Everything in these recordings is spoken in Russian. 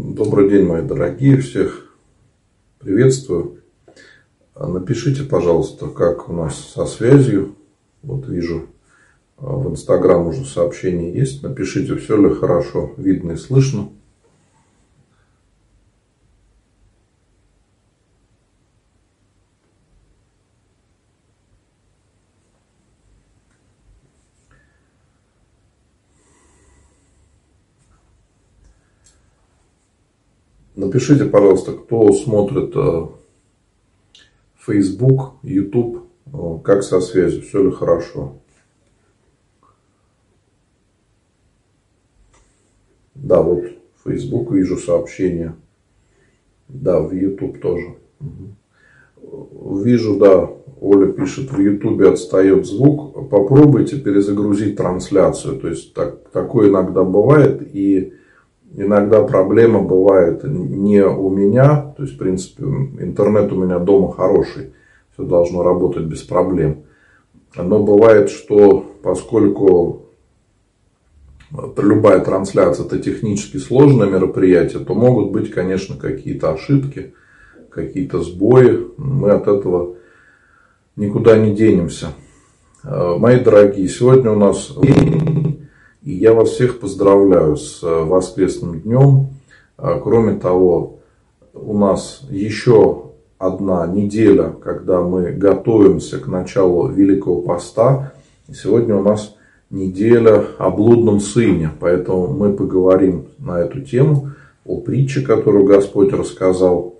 Добрый день, мои дорогие, всех приветствую. Напишите, пожалуйста, как у нас со связью. Вот вижу, в Инстаграм уже сообщение есть. Напишите, все ли хорошо видно и слышно. Напишите, пожалуйста, кто смотрит э, Facebook, YouTube, э, как со связью, все ли хорошо. Да, вот Facebook вижу сообщение. Да, в YouTube тоже. Вижу, да, Оля пишет, в YouTube отстает звук. Попробуйте перезагрузить трансляцию. То есть так, такое иногда бывает. И Иногда проблема бывает не у меня, то есть, в принципе, интернет у меня дома хороший, все должно работать без проблем. Но бывает, что поскольку любая трансляция это технически сложное мероприятие, то могут быть, конечно, какие-то ошибки, какие-то сбои. Мы от этого никуда не денемся. Мои дорогие, сегодня у нас и я вас всех поздравляю с э, воскресным днем. А, кроме того, у нас еще одна неделя, когда мы готовимся к началу Великого Поста. Сегодня у нас неделя о блудном сыне, поэтому мы поговорим на эту тему, о притче, которую Господь рассказал,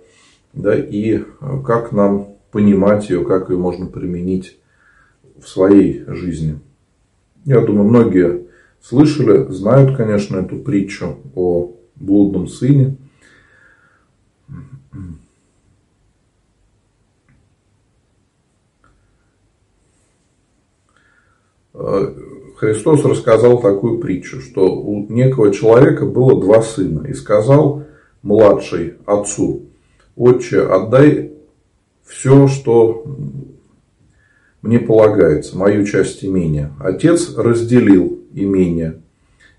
да, и э, как нам понимать ее, как ее можно применить в своей жизни. Я думаю, многие слышали, знают, конечно, эту притчу о блудном сыне. Христос рассказал такую притчу, что у некого человека было два сына. И сказал младший отцу, отче, отдай все, что мне полагается, мою часть имения. Отец разделил имение.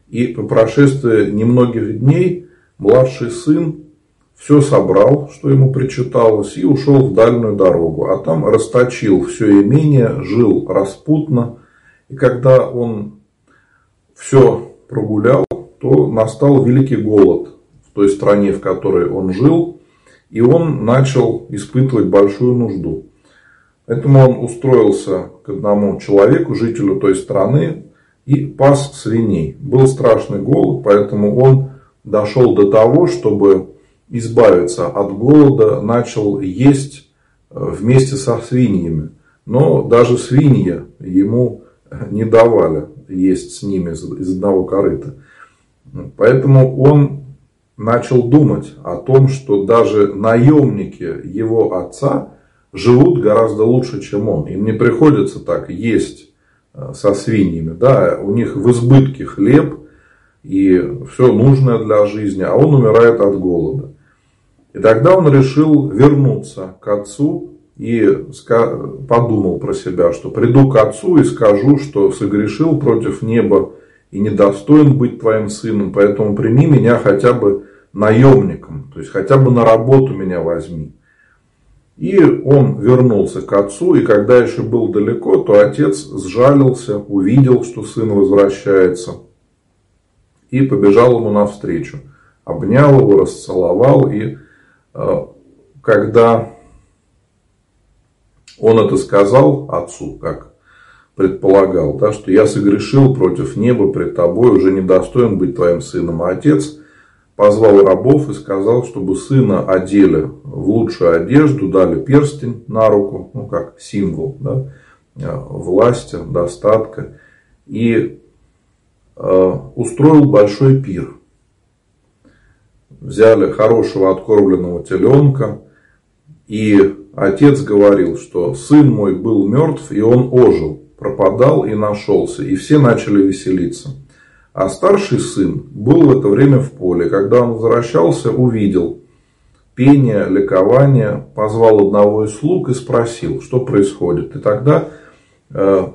И по прошествии немногих дней младший сын все собрал, что ему причиталось, и ушел в дальнюю дорогу. А там расточил все имение, жил распутно. И когда он все прогулял, то настал великий голод в той стране, в которой он жил. И он начал испытывать большую нужду. Поэтому он устроился к одному человеку, жителю той страны, и пас свиней. Был страшный голод, поэтому он дошел до того, чтобы избавиться от голода, начал есть э, вместе со свиньями. Но даже свиньи ему не давали есть с ними из одного корыта. Поэтому он начал думать о том, что даже наемники его отца живут гораздо лучше, чем он. Им не приходится так есть со свиньями. Да, у них в избытке хлеб и все нужное для жизни, а он умирает от голода. И тогда он решил вернуться к отцу и подумал про себя, что приду к отцу и скажу, что согрешил против неба и недостоин быть твоим сыном, поэтому прими меня хотя бы наемником, то есть хотя бы на работу меня возьми. И он вернулся к отцу, и когда еще был далеко, то отец сжалился, увидел, что сын возвращается, и побежал ему навстречу. Обнял его, расцеловал, и э, когда он это сказал отцу, как предполагал, да, что я согрешил против неба пред тобой, уже недостоин быть твоим сыном, а отец позвал рабов и сказал, чтобы сына одели в лучшую одежду, дали перстень на руку, ну как символ да, э, власти, достатка, и э, устроил большой пир. Взяли хорошего откормленного теленка, и отец говорил, что сын мой был мертв, и он ожил, пропадал и нашелся, и все начали веселиться. А старший сын был в это время в поле. Когда он возвращался, увидел пение, ликование, позвал одного из слуг и спросил, что происходит. И тогда э,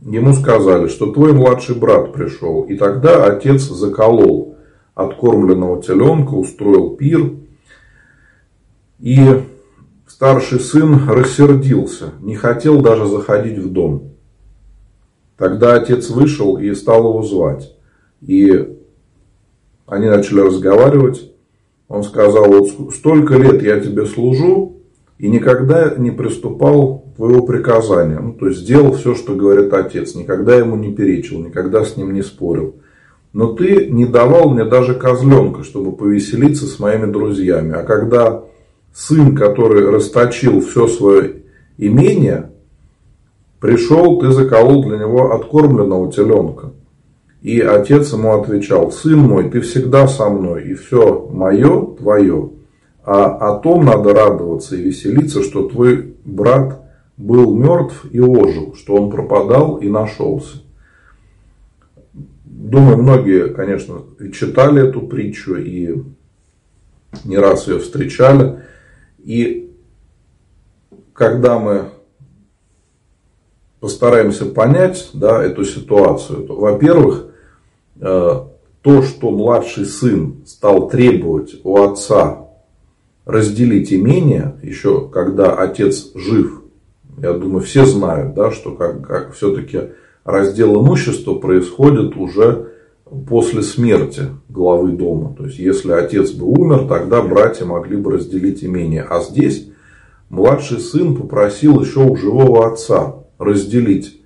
ему сказали, что твой младший брат пришел. И тогда отец заколол откормленного теленка, устроил пир. И старший сын рассердился, не хотел даже заходить в дом. Тогда отец вышел и стал его звать. И они начали разговаривать. Он сказал, вот столько лет я тебе служу, и никогда не приступал к твоего приказания. Ну, то есть, сделал все, что говорит отец. Никогда ему не перечил, никогда с ним не спорил. Но ты не давал мне даже козленка, чтобы повеселиться с моими друзьями. А когда сын, который расточил все свое имение, пришел, ты заколол для него откормленного теленка. И отец ему отвечал, сын мой, ты всегда со мной, и все мое твое. А о том надо радоваться и веселиться, что твой брат был мертв и ожил, что он пропадал и нашелся. Думаю, многие, конечно, читали эту притчу и не раз ее встречали. И когда мы постараемся понять да, эту ситуацию, то, во-первых, э, то, что младший сын стал требовать у отца разделить имение, еще когда отец жив, я думаю, все знают, да, что как, как все-таки раздел имущества происходит уже после смерти главы дома. То есть, если отец бы умер, тогда братья могли бы разделить имение. А здесь младший сын попросил еще у живого отца разделить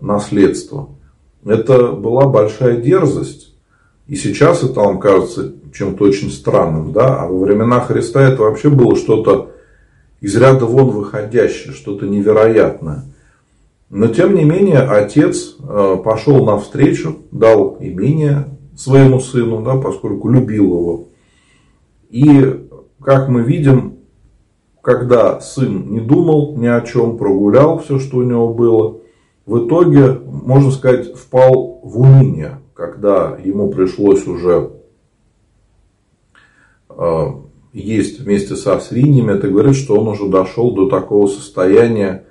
наследство. Это была большая дерзость. И сейчас это вам кажется чем-то очень странным. Да? А во времена Христа это вообще было что-то из ряда вон выходящее, что-то невероятное. Но тем не менее отец э, пошел навстречу, дал имение своему сыну, да, поскольку любил его. И как мы видим, когда сын не думал ни о чем, прогулял все, что у него было, в итоге, можно сказать, впал в уныние, когда ему пришлось уже э, есть вместе со свиньями, это говорит, что он уже дошел до такого состояния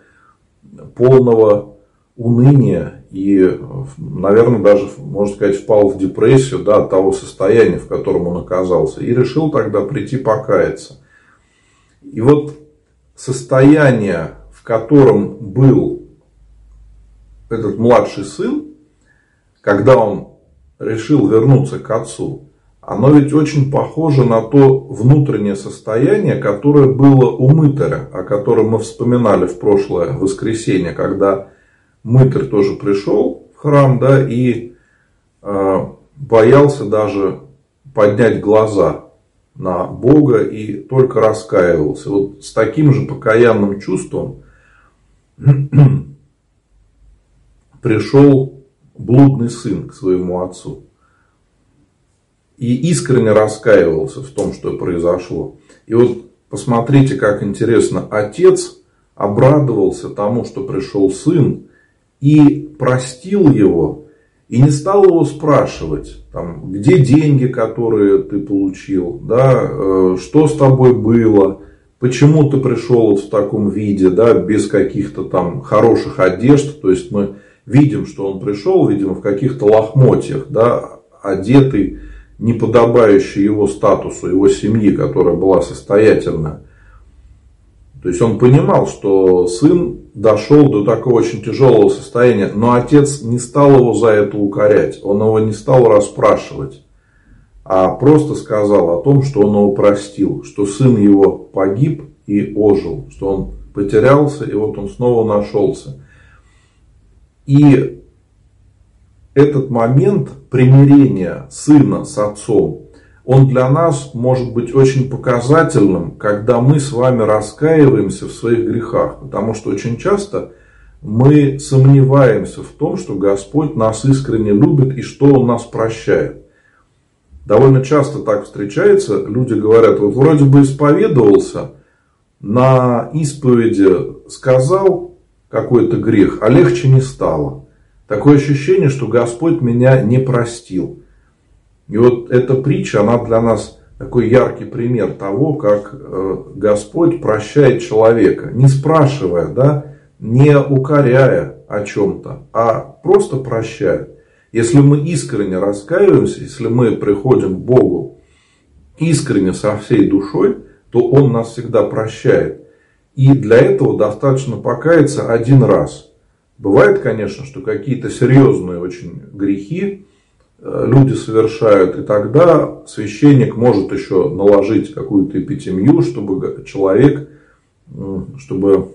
полного уныния и, наверное, даже, можно сказать, впал в депрессию да, от того состояния, в котором он оказался. И решил тогда прийти покаяться. И вот состояние, в котором был этот младший сын, когда он решил вернуться к отцу, оно ведь очень похоже на то внутреннее состояние, которое было у мытаря, о котором мы вспоминали в прошлое воскресенье, когда мытарь тоже пришел в храм, да, и э, боялся даже поднять глаза на Бога и только раскаивался. Вот с таким же покаянным чувством пришел блудный сын к своему отцу. И искренне раскаивался в том, что произошло. И вот посмотрите, как интересно. Отец обрадовался тому, что пришел сын, и простил его и не стал его спрашивать, там, где деньги, которые ты получил, да, э, что с тобой было, почему ты пришел в таком виде, да, без каких-то там хороших одежд. То есть мы видим, что он пришел, видимо, в каких-то лохмотьях, да, одетый, не подобающий его статусу, его семьи, которая была состоятельная. То есть он понимал, что сын дошел до такого очень тяжелого состояния, но отец не стал его за это укорять, он его не стал расспрашивать, а просто сказал о том, что он его простил, что сын его погиб и ожил, что он потерялся и вот он снова нашелся. И этот момент примирения сына с отцом, он для нас может быть очень показательным, когда мы с вами раскаиваемся в своих грехах. Потому что очень часто мы сомневаемся в том, что Господь нас искренне любит и что Он нас прощает. Довольно часто так встречается, люди говорят, вот вроде бы исповедовался, на исповеди сказал какой-то грех, а легче не стало. Такое ощущение, что Господь меня не простил. И вот эта притча, она для нас такой яркий пример того, как э, Господь прощает человека, не спрашивая, да, не укоряя о чем-то, а просто прощает. Если мы искренне раскаиваемся, если мы приходим к Богу искренне со всей душой, то Он нас всегда прощает. И для этого достаточно покаяться один раз. Бывает, конечно, что какие-то серьезные очень грехи люди совершают, и тогда священник может еще наложить какую-то эпитемию, чтобы человек, чтобы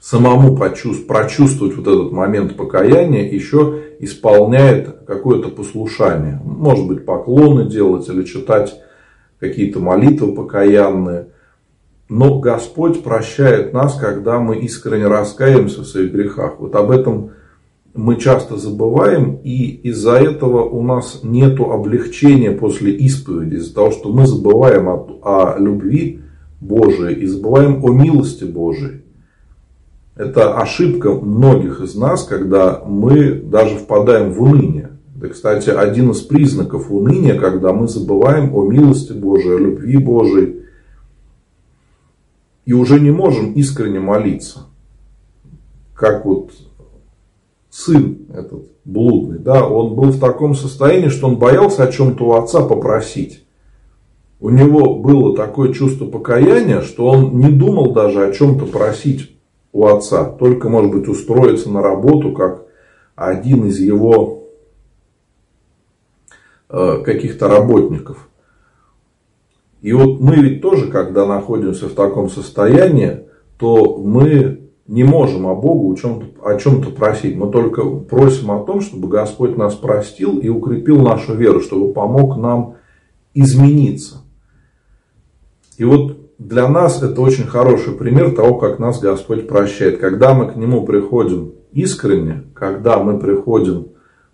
самому прочувствовать вот этот момент покаяния, еще исполняет какое-то послушание. Может быть, поклоны делать или читать какие-то молитвы покаянные. Но Господь прощает нас, когда мы искренне раскаемся в своих грехах. Вот об этом мы часто забываем, и из-за этого у нас нет облегчения после исповеди, из-за того, что мы забываем о, о любви Божией и забываем о милости Божией. Это ошибка многих из нас, когда мы даже впадаем в уныние. Это, кстати, один из признаков уныния, когда мы забываем о милости Божией, о любви Божией и уже не можем искренне молиться. Как вот сын этот блудный, да, он был в таком состоянии, что он боялся о чем-то у отца попросить. У него было такое чувство покаяния, что он не думал даже о чем-то просить у отца. Только, может быть, устроиться на работу, как один из его э, каких-то работников. И вот мы ведь тоже, когда находимся в таком состоянии, то мы не можем о Богу о чем-то, о чем-то просить. Мы только просим о том, чтобы Господь нас простил и укрепил нашу веру, чтобы помог нам измениться. И вот для нас это очень хороший пример того, как нас Господь прощает. Когда мы к Нему приходим искренне, когда мы приходим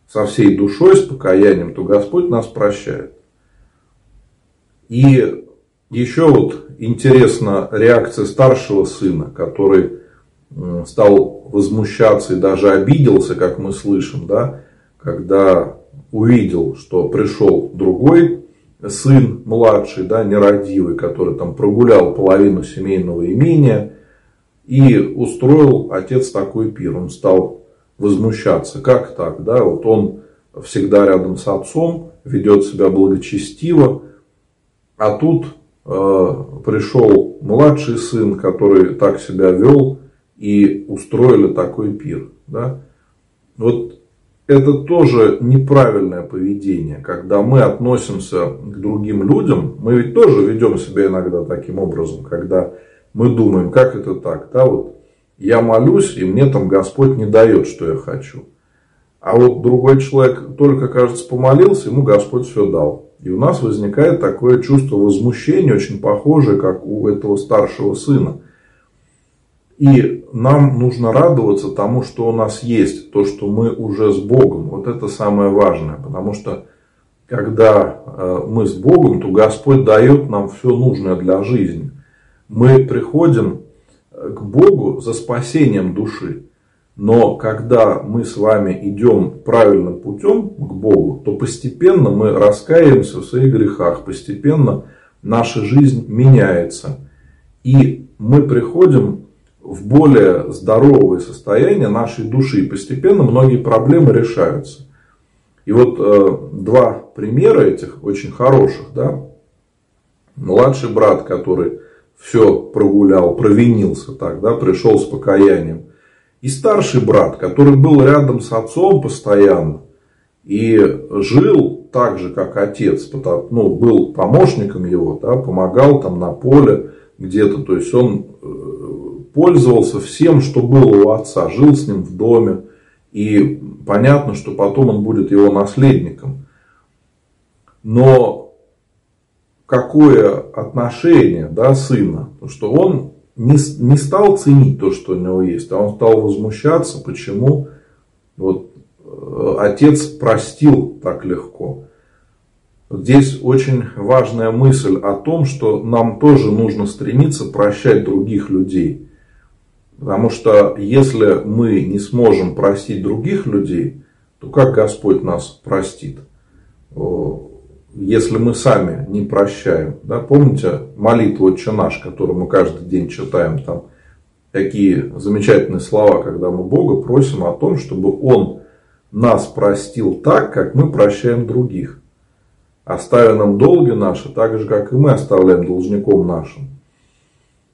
со всей душой, с покаянием, то Господь нас прощает. И еще вот интересна реакция старшего сына, который стал возмущаться и даже обиделся, как мы слышим, да, когда увидел, что пришел другой сын младший, да, нерадивый, который там прогулял половину семейного имения и устроил отец такой пир. Он стал возмущаться. Как так? Да? Вот он всегда рядом с отцом, ведет себя благочестиво, а тут э, пришел младший сын, который так себя вел и устроили такой пир. Да? Вот это тоже неправильное поведение, когда мы относимся к другим людям, мы ведь тоже ведем себя иногда таким образом, когда мы думаем, как это так, да, вот я молюсь, и мне там Господь не дает, что я хочу. А вот другой человек только, кажется, помолился, ему Господь все дал. И у нас возникает такое чувство возмущения, очень похожее, как у этого старшего сына. И нам нужно радоваться тому, что у нас есть, то, что мы уже с Богом. Вот это самое важное, потому что когда э, мы с Богом, то Господь дает нам все нужное для жизни. Мы приходим э, к Богу за спасением души. Но когда мы с вами идем правильным путем к Богу, то постепенно мы раскаиваемся в своих грехах, постепенно наша жизнь меняется. И мы приходим в более здоровое состояние нашей души. И постепенно многие проблемы решаются. И вот э, два примера этих очень хороших. Да? Младший брат, который все прогулял, провинился так, да, пришел с покаянием. И старший брат, который был рядом с отцом постоянно и жил так же, как отец, ну, был помощником его, да, помогал там на поле где-то, то есть он э, пользовался всем, что было у отца, жил с ним в доме. И понятно, что потом он будет его наследником. Но какое отношение да, сына? Что он не, не стал ценить то, что у него есть, а он стал возмущаться, почему вот, э, отец простил так легко. Здесь очень важная мысль о том, что нам тоже нужно стремиться прощать других людей. Потому что если мы не сможем простить других людей, то как Господь нас простит? Если мы сами не прощаем. Да? Помните молитву «Отче наш», которую мы каждый день читаем, там такие замечательные слова, когда мы Бога просим о том, чтобы Он нас простил так, как мы прощаем других. Оставя нам долги наши, так же, как и мы оставляем должником нашим.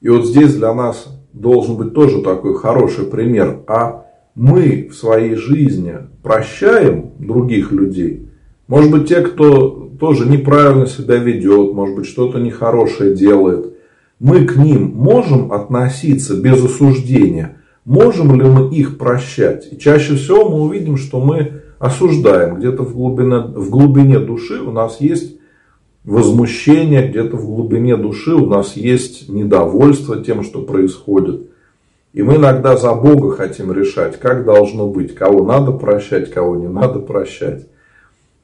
И вот здесь для нас должен быть тоже такой хороший пример. А мы в своей жизни прощаем других людей. Может быть, те, кто тоже неправильно себя ведет, может быть, что-то нехорошее делает. Мы к ним можем относиться без осуждения. Можем ли мы их прощать? И чаще всего мы увидим, что мы осуждаем. Где-то в глубине, в глубине души у нас есть возмущение, где-то в глубине души у нас есть недовольство тем, что происходит. И мы иногда за Бога хотим решать, как должно быть, кого надо прощать, кого не надо прощать.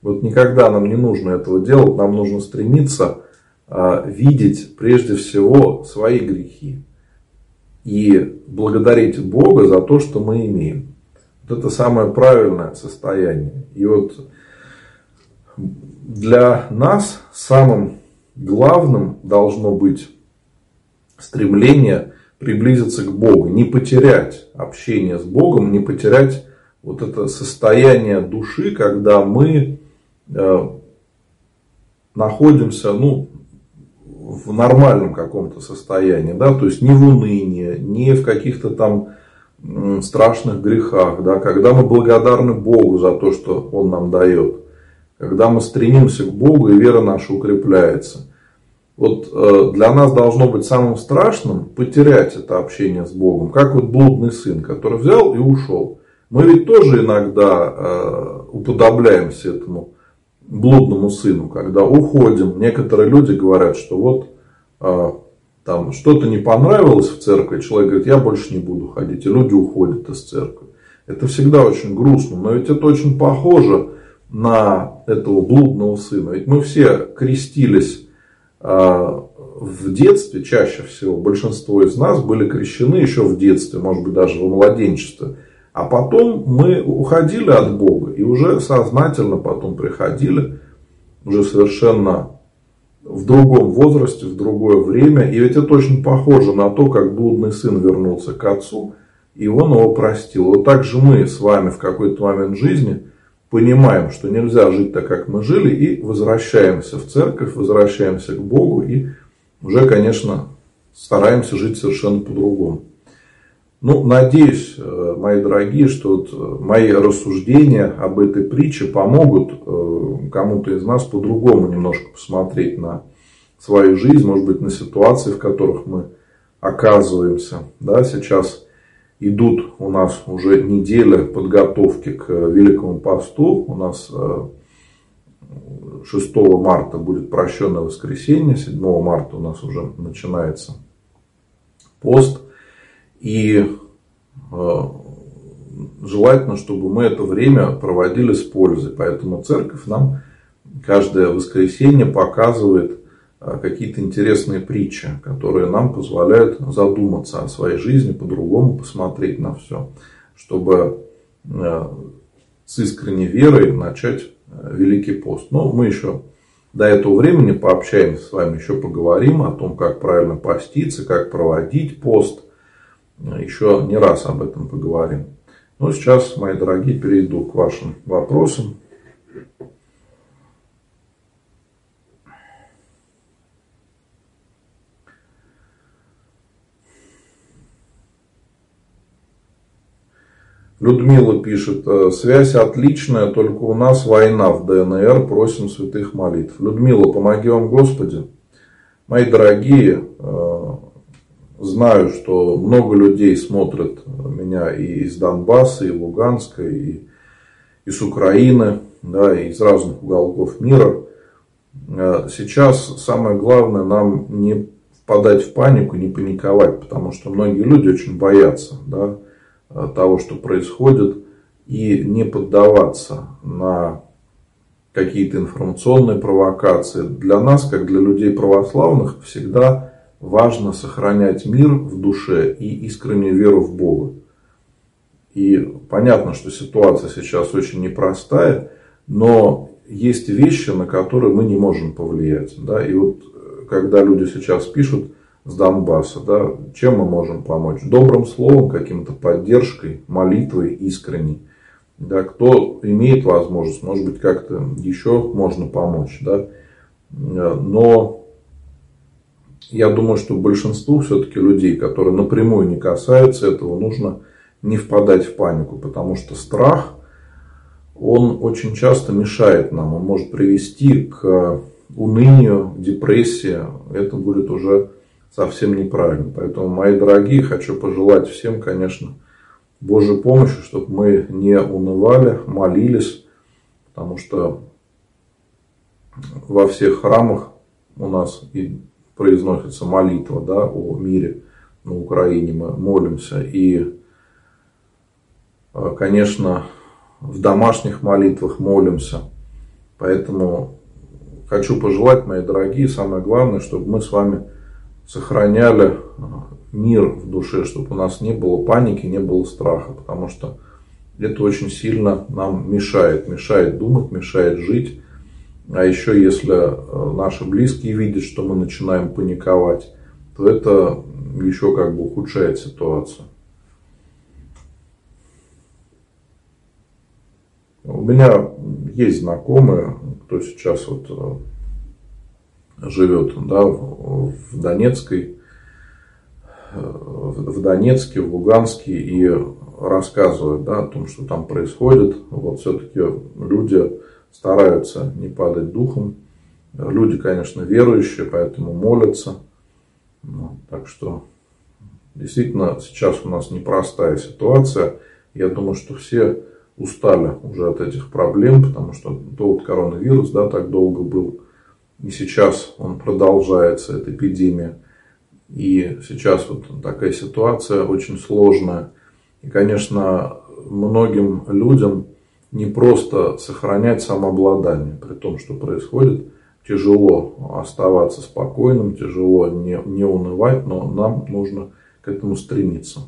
Вот никогда нам не нужно этого делать, нам нужно стремиться а, видеть прежде всего свои грехи и благодарить Бога за то, что мы имеем. Вот это самое правильное состояние. И вот для нас самым главным должно быть стремление приблизиться к Богу, не потерять общение с Богом, не потерять вот это состояние души, когда мы э, находимся ну, в нормальном каком-то состоянии, да, то есть не в унынии, не в каких-то там страшных грехах, да, когда мы благодарны Богу за то, что Он нам дает когда мы стремимся к Богу и вера наша укрепляется. Вот э, для нас должно быть самым страшным потерять это общение с Богом, как вот блудный сын, который взял и ушел. Мы ведь тоже иногда э, уподобляемся этому блудному сыну, когда уходим. Некоторые люди говорят, что вот э, там что-то не понравилось в церкви, человек говорит, я больше не буду ходить, и люди уходят из церкви. Это всегда очень грустно, но ведь это очень похоже на этого блудного сына. Ведь мы все крестились а, в детстве, чаще всего, большинство из нас были крещены еще в детстве, может быть, даже в младенчестве. А потом мы уходили от Бога и уже сознательно потом приходили, уже совершенно в другом возрасте, в другое время. И ведь это очень похоже на то, как блудный сын вернулся к отцу, и он его простил. Вот так же мы с вами в какой-то момент жизни – понимаем, что нельзя жить так, как мы жили, и возвращаемся в церковь, возвращаемся к Богу и уже, конечно, стараемся жить совершенно по-другому. Ну, надеюсь, э, мои дорогие, что вот э, мои рассуждения об этой притче помогут э, кому-то из нас по-другому немножко посмотреть на свою жизнь, может быть, на ситуации, в которых мы оказываемся. Да, сейчас идут у нас уже неделя подготовки к Великому посту. У нас 6 э, марта будет прощенное воскресенье, 7 марта у нас уже начинается пост. И э, желательно, чтобы мы это время проводили с пользой. Поэтому церковь нам каждое воскресенье показывает Э, какие-то интересные притчи, которые нам позволяют задуматься о своей жизни, по-другому посмотреть на все, чтобы э, с искренней верой начать э, Великий пост. Но мы еще до этого времени пообщаемся с вами, еще поговорим о том, как правильно поститься, как проводить пост. Еще не раз об этом поговорим. Но сейчас, мои дорогие, перейду к вашим вопросам. Людмила пишет, «Э, связь отличная, только у нас война в ДНР, просим святых молитв. Людмила, помоги вам Господи. Мои дорогие, э, знаю, что много людей смотрят меня и из Донбасса, и Луганска, и из Украины, да, и из разных уголков мира. Э, сейчас самое главное нам не впадать в панику, не паниковать, потому что многие люди очень боятся, да, того, что происходит, и не поддаваться на какие-то информационные провокации. Для нас, как для людей православных, всегда важно сохранять мир в душе и искреннюю веру в Бога. И понятно, что ситуация сейчас очень непростая, но есть вещи, на которые мы не можем повлиять. Да? И вот э, когда люди сейчас пишут, с Донбасса, да, чем мы можем помочь? Добрым словом, каким-то поддержкой, молитвой искренней. Да, кто имеет возможность, может быть, как-то еще можно помочь. Да? Но я думаю, что большинству все-таки людей, которые напрямую не касаются этого, нужно не впадать в панику, потому что страх, он очень часто мешает нам, он может привести к унынию, депрессии, это будет уже совсем неправильно. Поэтому, мои дорогие, хочу пожелать всем, конечно, Божьей помощи, чтобы мы не унывали, молились, потому что во всех храмах у нас и произносится молитва да, о мире на Украине, мы молимся. И, конечно, в домашних молитвах молимся. Поэтому хочу пожелать, мои дорогие, самое главное, чтобы мы с вами сохраняли мир в душе, чтобы у нас не было паники, не было страха, потому что это очень сильно нам мешает, мешает думать, мешает жить. А еще если э, наши близкие видят, что мы начинаем паниковать, то это еще как бы ухудшает ситуацию. У меня есть знакомые, кто сейчас вот э, живет да, в Донецкой в Донецке, в Луганске и рассказывают да, о том, что там происходит. Вот все-таки люди стараются не падать духом. Люди, конечно, верующие, поэтому молятся. Ну, так что действительно сейчас у нас непростая ситуация. Я думаю, что все устали уже от этих проблем, потому что то вот коронавирус да, так долго был, и сейчас он продолжается, эта эпидемия. И сейчас вот такая ситуация очень сложная. И, конечно, многим людям не просто сохранять самообладание, при том, что происходит. Тяжело оставаться спокойным, тяжело не, не унывать, но нам нужно к этому стремиться.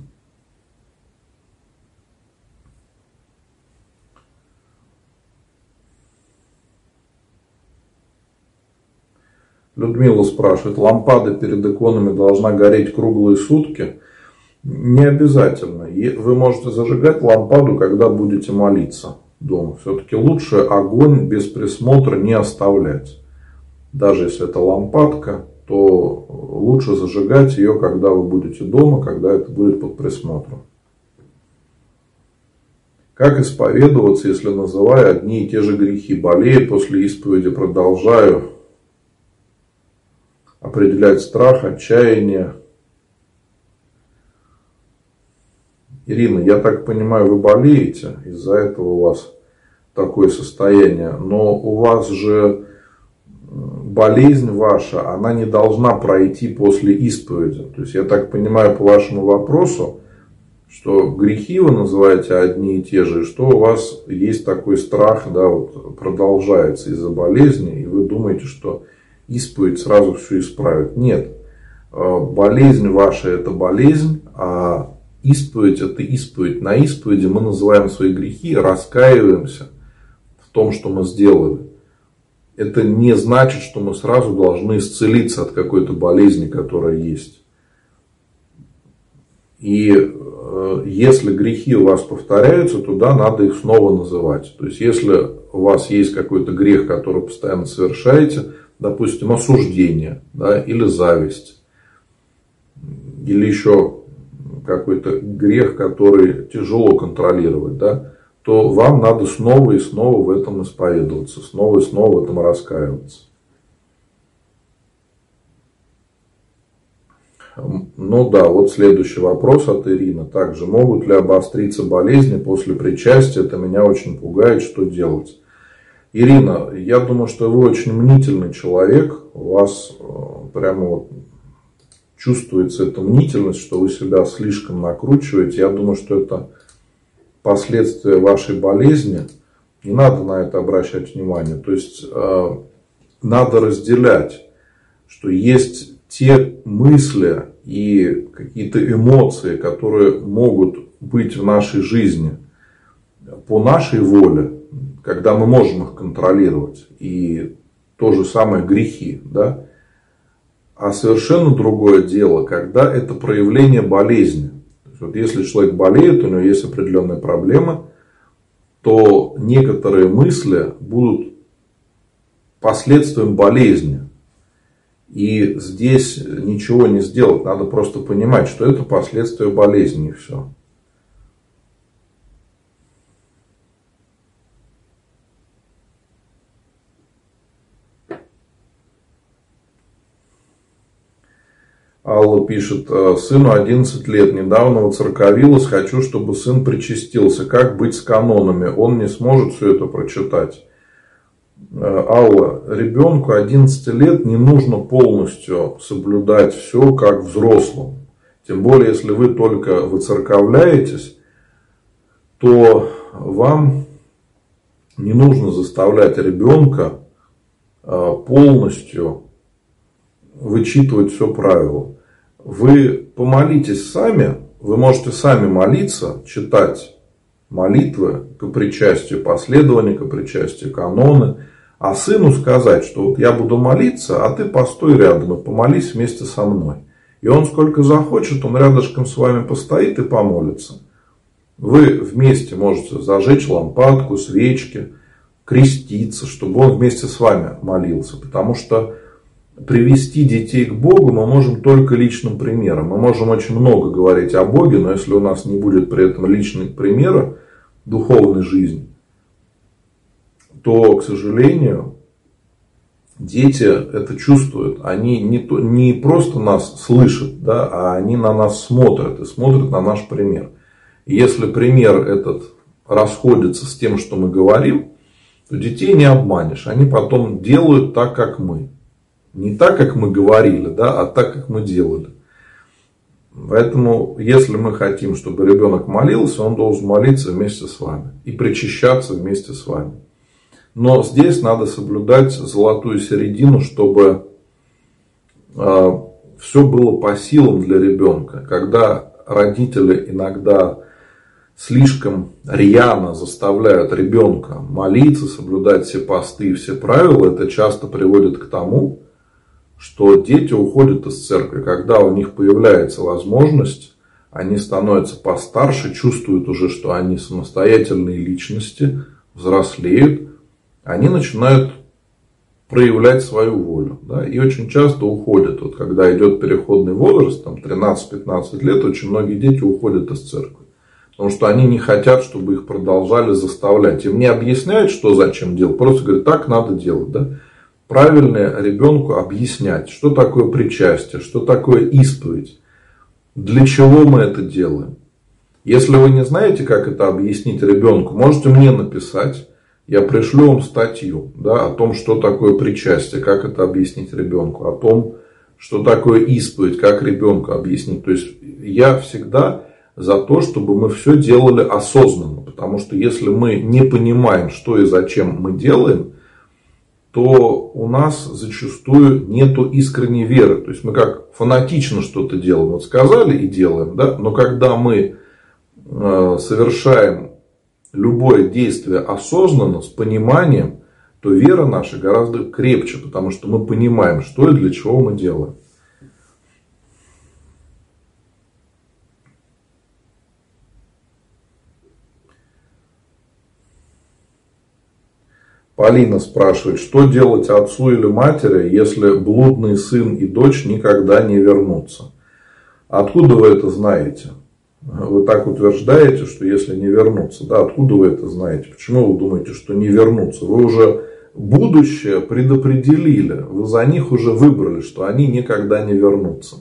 Людмила спрашивает, лампада перед иконами должна гореть круглые сутки? Не обязательно. Вы можете зажигать лампаду, когда будете молиться дома. Все-таки лучше огонь без присмотра не оставлять. Даже если это лампадка, то лучше зажигать ее, когда вы будете дома, когда это будет под присмотром. Как исповедоваться, если называя одни и те же грехи? Болею после исповеди, продолжаю определять страх, отчаяние. Ирина, я так понимаю, вы болеете, из-за этого у вас такое состояние, но у вас же болезнь ваша, она не должна пройти после исповеди. То есть, я так понимаю по вашему вопросу, что грехи вы называете одни и те же, что у вас есть такой страх, да, вот продолжается из-за болезни, и вы думаете, что исповедь сразу все исправит. Нет. Э, болезнь ваша это болезнь, а исповедь это исповедь. На исповеди мы называем свои грехи, раскаиваемся в том, что мы сделали. Это не значит, что мы сразу должны исцелиться от какой-то болезни, которая есть. И э, если грехи у вас повторяются, то да, надо их снова называть. То есть, если у вас есть какой-то грех, который постоянно совершаете, допустим, осуждение да, или зависть, или еще какой-то грех, который тяжело контролировать, да, то вам надо снова и снова в этом исповедоваться, снова и снова в этом раскаиваться. Ну да, вот следующий вопрос от Ирины. Также могут ли обостриться болезни после причастия? Это меня очень пугает, что делать? Ирина, я думаю, что вы очень мнительный человек. У вас э, прямо вот чувствуется эта мнительность, что вы себя слишком накручиваете. Я думаю, что это последствия вашей болезни. Не надо на это обращать внимание. То есть э, надо разделять, что есть те мысли и какие-то эмоции, которые могут быть в нашей жизни по нашей воле, когда мы можем их контролировать. И то же самое грехи. Да? А совершенно другое дело, когда это проявление болезни. вот если человек болеет, у него есть определенная проблема, то некоторые мысли будут последствием болезни. И здесь ничего не сделать, надо просто понимать, что это последствия болезни и все. Алла пишет, «Э, сыну 11 лет, недавно воцерковилась, хочу, чтобы сын причастился. Как быть с канонами? Он не сможет все это прочитать. Э, Алла, ребенку 11 лет не нужно полностью соблюдать все как взрослым. Тем более, если вы только выцерковляетесь, то вам не нужно заставлять ребенка э, полностью вычитывать все правила. Вы помолитесь сами, вы можете сами молиться, читать молитвы к причастию, последования к причастию, каноны, а сыну сказать, что вот я буду молиться, а ты постой рядом и помолись вместе со мной. И он сколько захочет, он рядышком с вами постоит и помолится. Вы вместе можете зажечь лампадку, свечки, креститься, чтобы он вместе с вами молился. Потому что привести детей к Богу мы можем только личным примером. Мы можем очень много говорить о Боге, но если у нас не будет при этом личных примера духовной жизни, то, к сожалению, дети это чувствуют. Они не, то, не просто нас слышат, да, а они на нас смотрят и смотрят на наш пример. Если пример этот расходится с тем, что мы говорим, то детей не обманешь. Они потом делают так, как мы. Не так, как мы говорили, да, а так, как мы делали. Поэтому, если мы хотим, чтобы ребенок молился, он должен молиться вместе с вами и причащаться вместе с вами. Но здесь надо соблюдать золотую середину, чтобы э, все было по силам для ребенка. Когда родители иногда слишком рьяно заставляют ребенка молиться, соблюдать все посты и все правила, это часто приводит к тому, что дети уходят из церкви, когда у них появляется возможность, они становятся постарше, чувствуют уже, что они самостоятельные личности, взрослеют, они начинают проявлять свою волю. Да, и очень часто уходят. Вот когда идет переходный возраст, там 13-15 лет, очень многие дети уходят из церкви. Потому что они не хотят, чтобы их продолжали заставлять. Им не объясняют, что зачем делать. Просто говорят, так надо делать. Да? Правильно ребенку объяснять, что такое причастие, что такое исповедь, для чего мы это делаем. Если вы не знаете, как это объяснить ребенку, можете мне написать, я пришлю вам статью да, о том, что такое причастие, как это объяснить ребенку, о том, что такое исповедь, как ребенку объяснить. То есть я всегда за то, чтобы мы все делали осознанно. Потому что если мы не понимаем, что и зачем мы делаем, то у нас зачастую нету искренней веры. То есть мы как фанатично что-то делаем. Вот сказали и делаем, да? но когда мы э, совершаем любое действие осознанно, с пониманием, то вера наша гораздо крепче, потому что мы понимаем, что и для чего мы делаем. Полина спрашивает, что делать отцу или матери, если блудный сын и дочь никогда не вернутся? Откуда вы это знаете? Вы так утверждаете, что если не вернутся. Да, откуда вы это знаете? Почему вы думаете, что не вернутся? Вы уже будущее предопределили. Вы за них уже выбрали, что они никогда не вернутся.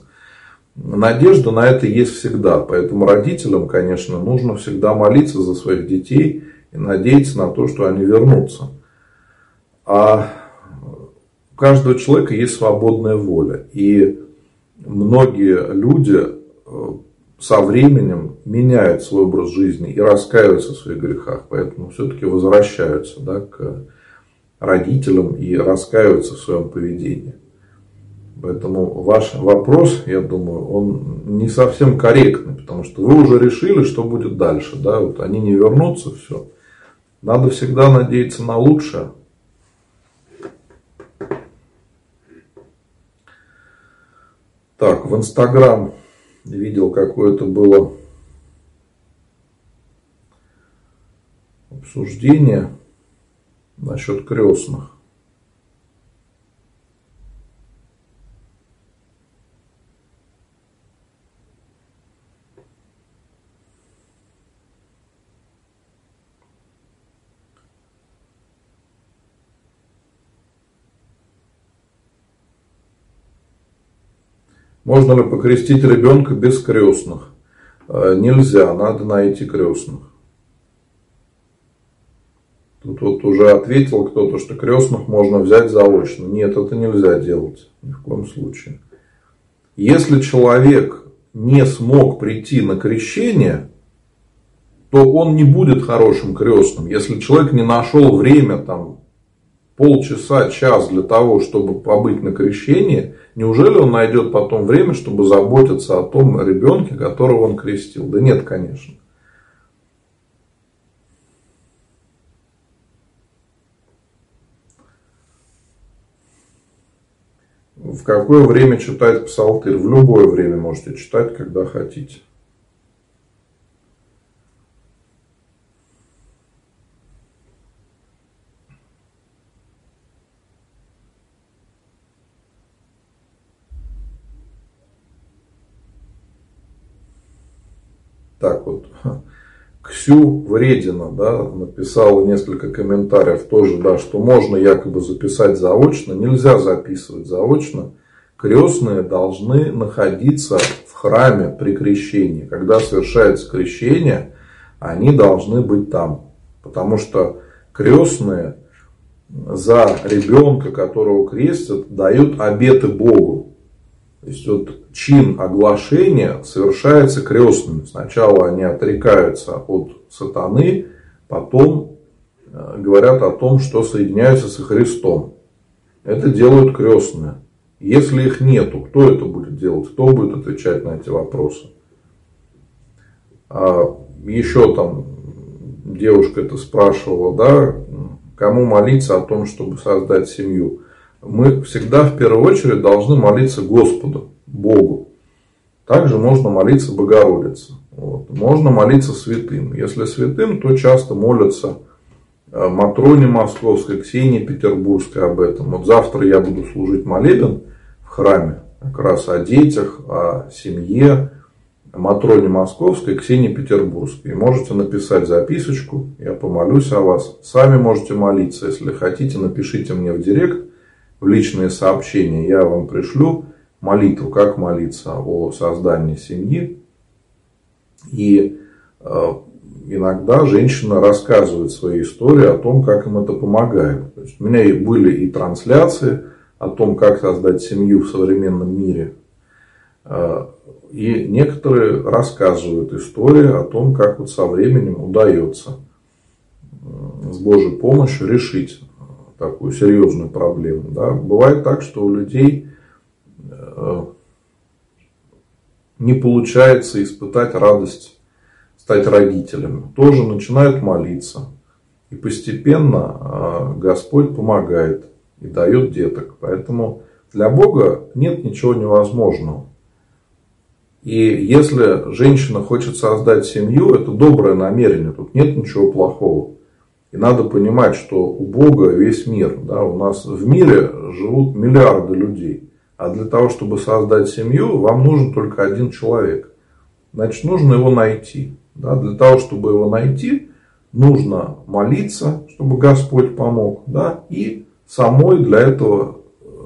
Надежда на это есть всегда. Поэтому родителям, конечно, нужно всегда молиться за своих детей и надеяться на то, что они вернутся. А у каждого человека есть свободная воля. И многие люди э, со временем меняют свой образ жизни и раскаиваются в своих грехах. Поэтому все-таки возвращаются да, к родителям и раскаиваются в своем поведении. Поэтому ваш вопрос, я думаю, он не совсем корректный, потому что вы уже решили, что будет дальше. Да? Вот они не вернутся, все. Надо всегда надеяться на лучшее. Так, в Инстаграм видел какое-то было обсуждение насчет крестных. Можно ли покрестить ребенка без крестных? Э, нельзя, надо найти крестных. Тут вот уже ответил кто-то, что крестных можно взять заочно. Нет, это нельзя делать ни в коем случае. Если человек не смог прийти на крещение, то он не будет хорошим крестным. Если человек не нашел время там полчаса, час для того, чтобы побыть на крещении, неужели он найдет потом время, чтобы заботиться о том ребенке, которого он крестил? Да нет, конечно. В какое время читать псалтырь? В любое время можете читать, когда хотите. Так вот, Ксю Вредина да, написала несколько комментариев тоже, да, что можно якобы записать заочно, нельзя записывать заочно. Крестные должны находиться в храме при крещении. Когда совершается крещение, они должны быть там. Потому что крестные за ребенка, которого крестят, дают обеты Богу. То есть вот чин оглашения совершается крестными. Сначала они отрекаются от сатаны, потом э, говорят о том, что соединяются со Христом. Это делают крестные. Если их нету, кто это будет делать? Кто будет отвечать на эти вопросы? А еще там девушка это спрашивала, да, кому молиться о том, чтобы создать семью мы всегда в первую очередь должны молиться Господу, Богу. Также можно молиться Богородице. Вот. Можно молиться святым. Если святым, то часто молятся э, Матроне Московской, Ксении Петербургской об этом. Вот завтра я буду служить молебен в храме как раз о детях, о семье, Матроне Московской, Ксении Петербургской. И можете написать записочку, я помолюсь о вас. Сами можете молиться, если хотите, напишите мне в директ в личные сообщения, я вам пришлю молитву, как молиться о создании семьи. И э, иногда женщина рассказывает свои истории о том, как им это помогает. То есть у меня были и трансляции о том, как создать семью в современном мире. Э, и некоторые рассказывают истории о том, как вот со временем удается с Божьей помощью решить такую серьезную проблему. Да. Бывает так, что у людей э, не получается испытать радость стать родителями. Тоже начинают молиться. И постепенно э, Господь помогает и дает деток. Поэтому для Бога нет ничего невозможного. И если женщина хочет создать семью, это доброе намерение, тут нет ничего плохого. И надо понимать, что у Бога весь мир. Да, у нас в мире живут миллиарды людей. А для того, чтобы создать семью, вам нужен только один человек. Значит, нужно его найти. Да, для того, чтобы его найти, нужно молиться, чтобы Господь помог. Да, и самой для этого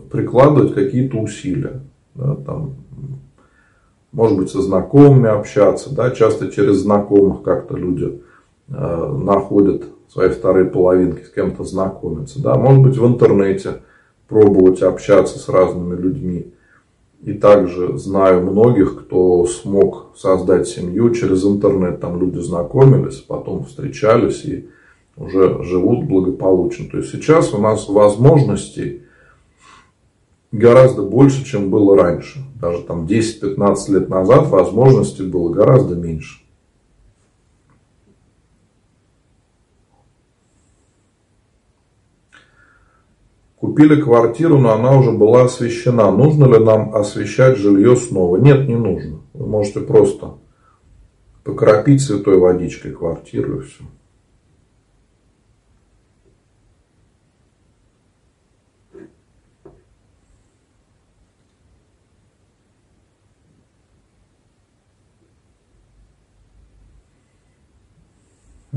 прикладывать какие-то усилия. Да, там, может быть, со знакомыми общаться. Да, часто через знакомых как-то люди э, находят своей второй половинки, с кем-то знакомиться. Да? Может быть, в интернете пробовать общаться с разными людьми. И также знаю многих, кто смог создать семью через интернет. Там люди знакомились, потом встречались и уже живут благополучно. То есть сейчас у нас возможностей гораздо больше, чем было раньше. Даже там 10-15 лет назад возможностей было гораздо меньше. Купили квартиру, но она уже была освещена. Нужно ли нам освещать жилье снова? Нет, не нужно. Вы можете просто покропить святой водичкой квартиру и все.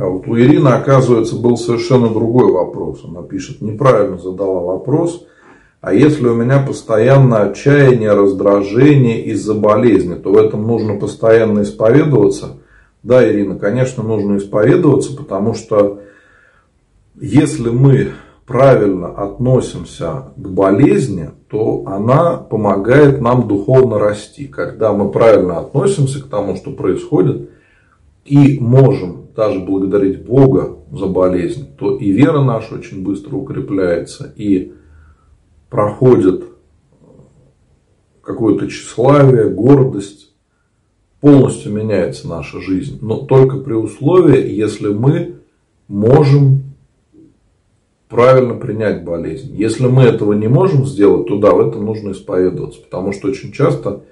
А вот у Ирины, оказывается, был совершенно другой вопрос. Она пишет, неправильно задала вопрос. А если у меня постоянно отчаяние, раздражение из-за болезни, то в этом нужно постоянно исповедоваться? Да, Ирина, конечно, нужно исповедоваться, потому что если мы правильно относимся к болезни, то она помогает нам духовно расти. Когда мы правильно относимся к тому, что происходит, и можем даже благодарить Бога за болезнь, то и вера наша очень быстро укрепляется, и проходит какое-то тщеславие, гордость, полностью меняется наша жизнь. Но только при условии, если мы можем правильно принять болезнь. Если мы этого не можем сделать, то да, в этом нужно исповедоваться. Потому что очень часто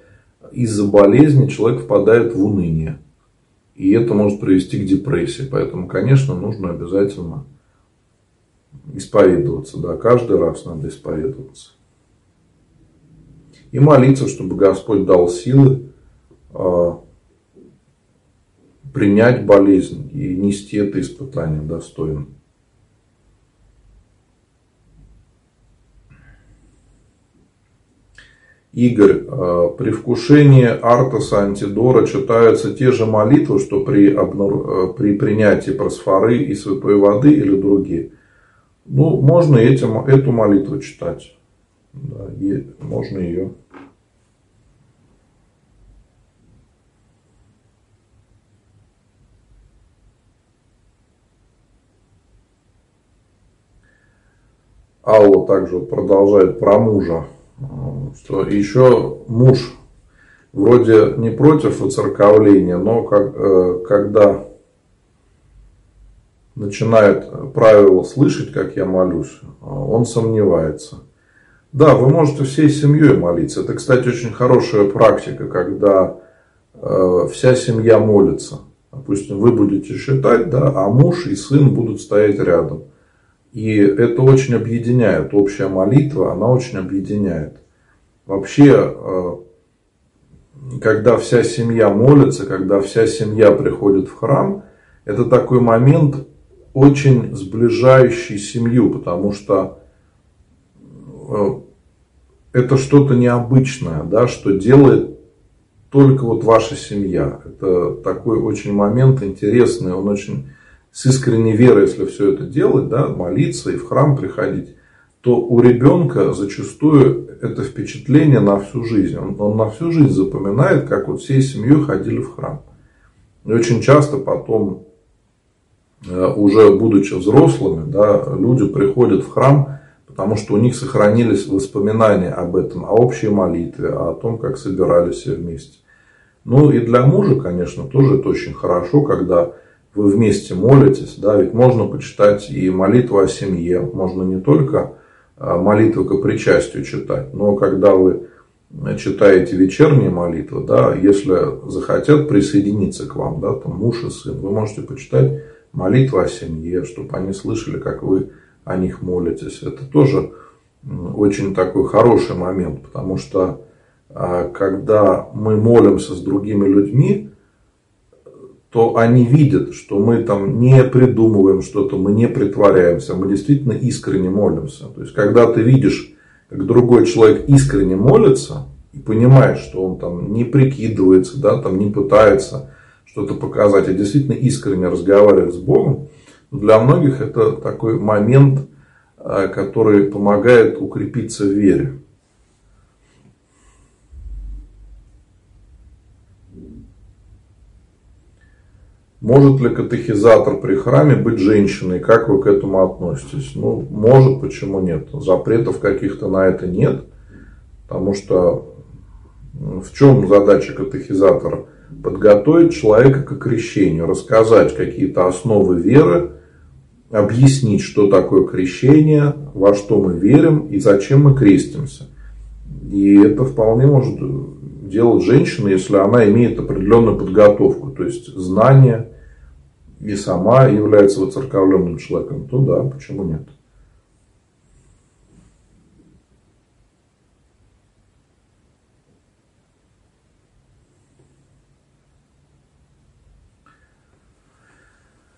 из-за болезни человек впадает в уныние. И это может привести к депрессии. Поэтому, конечно, нужно обязательно исповедоваться. Да, каждый раз надо исповедоваться. И молиться, чтобы Господь дал силы э, принять болезнь и нести это испытание достойно. Игорь, э, при вкушении Артаса Антидора читаются те же молитвы, что при, обнур... Э, при принятии просфоры и святой воды или другие? Ну, можно этим, эту молитву читать. Да, и можно ее. Алла также продолжает про мужа что еще муж вроде не против воцерковления, но как, э, когда начинает правило слышать, как я молюсь, он сомневается. Да, вы можете всей семьей молиться. Это, кстати, очень хорошая практика, когда э, вся семья молится. Допустим, вы будете считать, да, а муж и сын будут стоять рядом. И это очень объединяет. Общая молитва, она очень объединяет. Вообще, э, когда вся семья молится, когда вся семья приходит в храм, это такой момент очень сближающий семью, потому что э, это что-то необычное, да, что делает только вот ваша семья. Это такой очень момент интересный, он очень с искренней верой, если все это делать, да, молиться и в храм приходить, то у ребенка зачастую это впечатление на всю жизнь. Он, он на всю жизнь запоминает, как вот всей семьей ходили в храм. И очень часто потом, э, уже будучи взрослыми, да, люди приходят в храм, потому что у них сохранились воспоминания об этом, о общей молитве, о том, как собирались все вместе. Ну и для мужа, конечно, тоже это очень хорошо, когда вы вместе молитесь, да, ведь можно почитать и молитву о семье, можно не только молитвы к причастию читать, но когда вы читаете вечерние молитвы, да, если захотят присоединиться к вам, да, там муж и сын, вы можете почитать молитву о семье, чтобы они слышали, как вы о них молитесь. Это тоже очень такой хороший момент, потому что а, когда мы молимся с другими людьми, то они видят, что мы там не придумываем что-то, мы не притворяемся, мы действительно искренне молимся. То есть, когда ты видишь, как другой человек искренне молится, и понимаешь, что он там не прикидывается, да, там не пытается что-то показать, а действительно искренне разговаривает с Богом, для многих это такой момент, э, который помогает укрепиться в вере. Может ли катехизатор при храме быть женщиной? Как вы к этому относитесь? Ну, может, почему нет? Запретов каких-то на это нет. Потому что в чем задача катехизатора? Подготовить человека к крещению, рассказать какие-то основы веры, объяснить, что такое крещение, во что мы верим и зачем мы крестимся. И это вполне может делать женщина, если она имеет определенную подготовку, то есть знания и сама является воцерковленным человеком, то да, почему нет?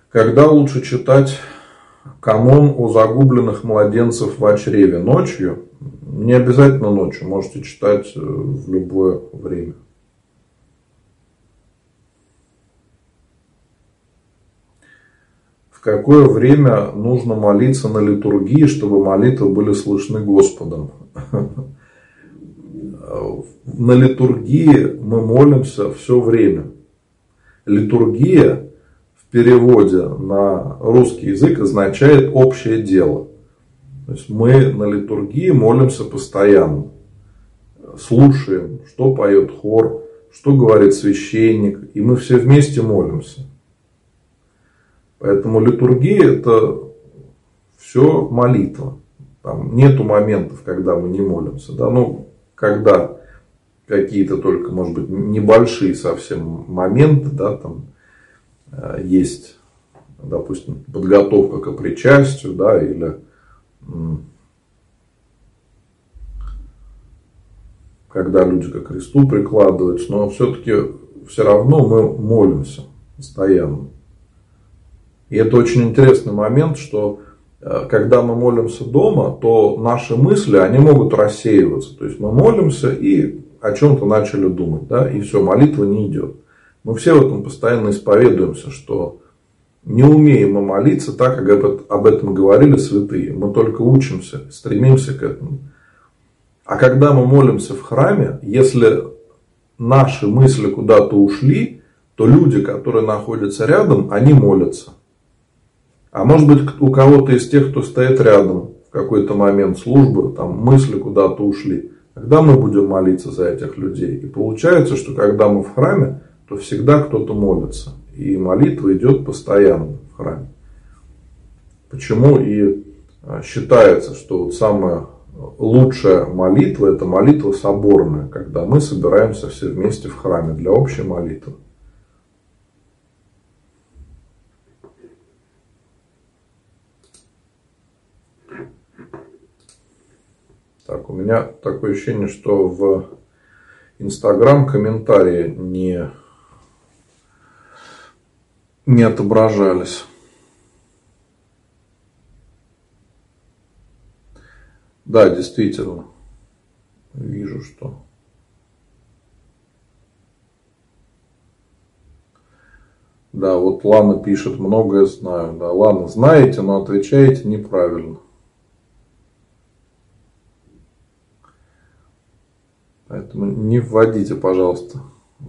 Когда лучше читать канон о загубленных младенцев в чреве ночью? Не обязательно ночью, можете читать э, в любое время. В какое время нужно молиться на литургии, чтобы молитвы были слышны Господом? На литургии мы молимся все время. Литургия переводе на русский язык означает общее дело. То есть мы на литургии молимся постоянно. Слушаем, что поет хор, что говорит священник, и мы все вместе молимся. Поэтому литургия это все молитва. Там нету моментов, когда мы не молимся. Да? Ну, когда какие-то только, может быть, небольшие совсем моменты, да, там, Э, есть, допустим, подготовка к причастию, да, или когда люди к кресту прикладываются, но все-таки все равно мы молимся постоянно. И это очень интересный момент, что э, когда мы молимся дома, то наши мысли, они могут рассеиваться. То есть мы молимся и о чем-то начали думать, да, и все, молитва не идет. Мы все в этом постоянно исповедуемся, что не умеем мы молиться так, как об этом говорили святые. Мы только учимся, стремимся к этому. А когда мы молимся в храме, если наши мысли куда-то ушли, то люди, которые находятся рядом, они молятся. А может быть, у кого-то из тех, кто стоит рядом в какой-то момент службы, там мысли куда-то ушли. Тогда мы будем молиться за этих людей. И получается, что когда мы в храме, то всегда кто-то молится. И молитва идет постоянно в храме. Почему и а, считается, что вот самая лучшая молитва – это молитва соборная, когда мы собираемся все вместе в храме для общей молитвы. Так, у меня такое ощущение, что в Инстаграм комментарии не не отображались. Да, действительно. Вижу, что... Да, вот Лана пишет, многое знаю. Да, Лана, знаете, но отвечаете неправильно. Поэтому не вводите, пожалуйста,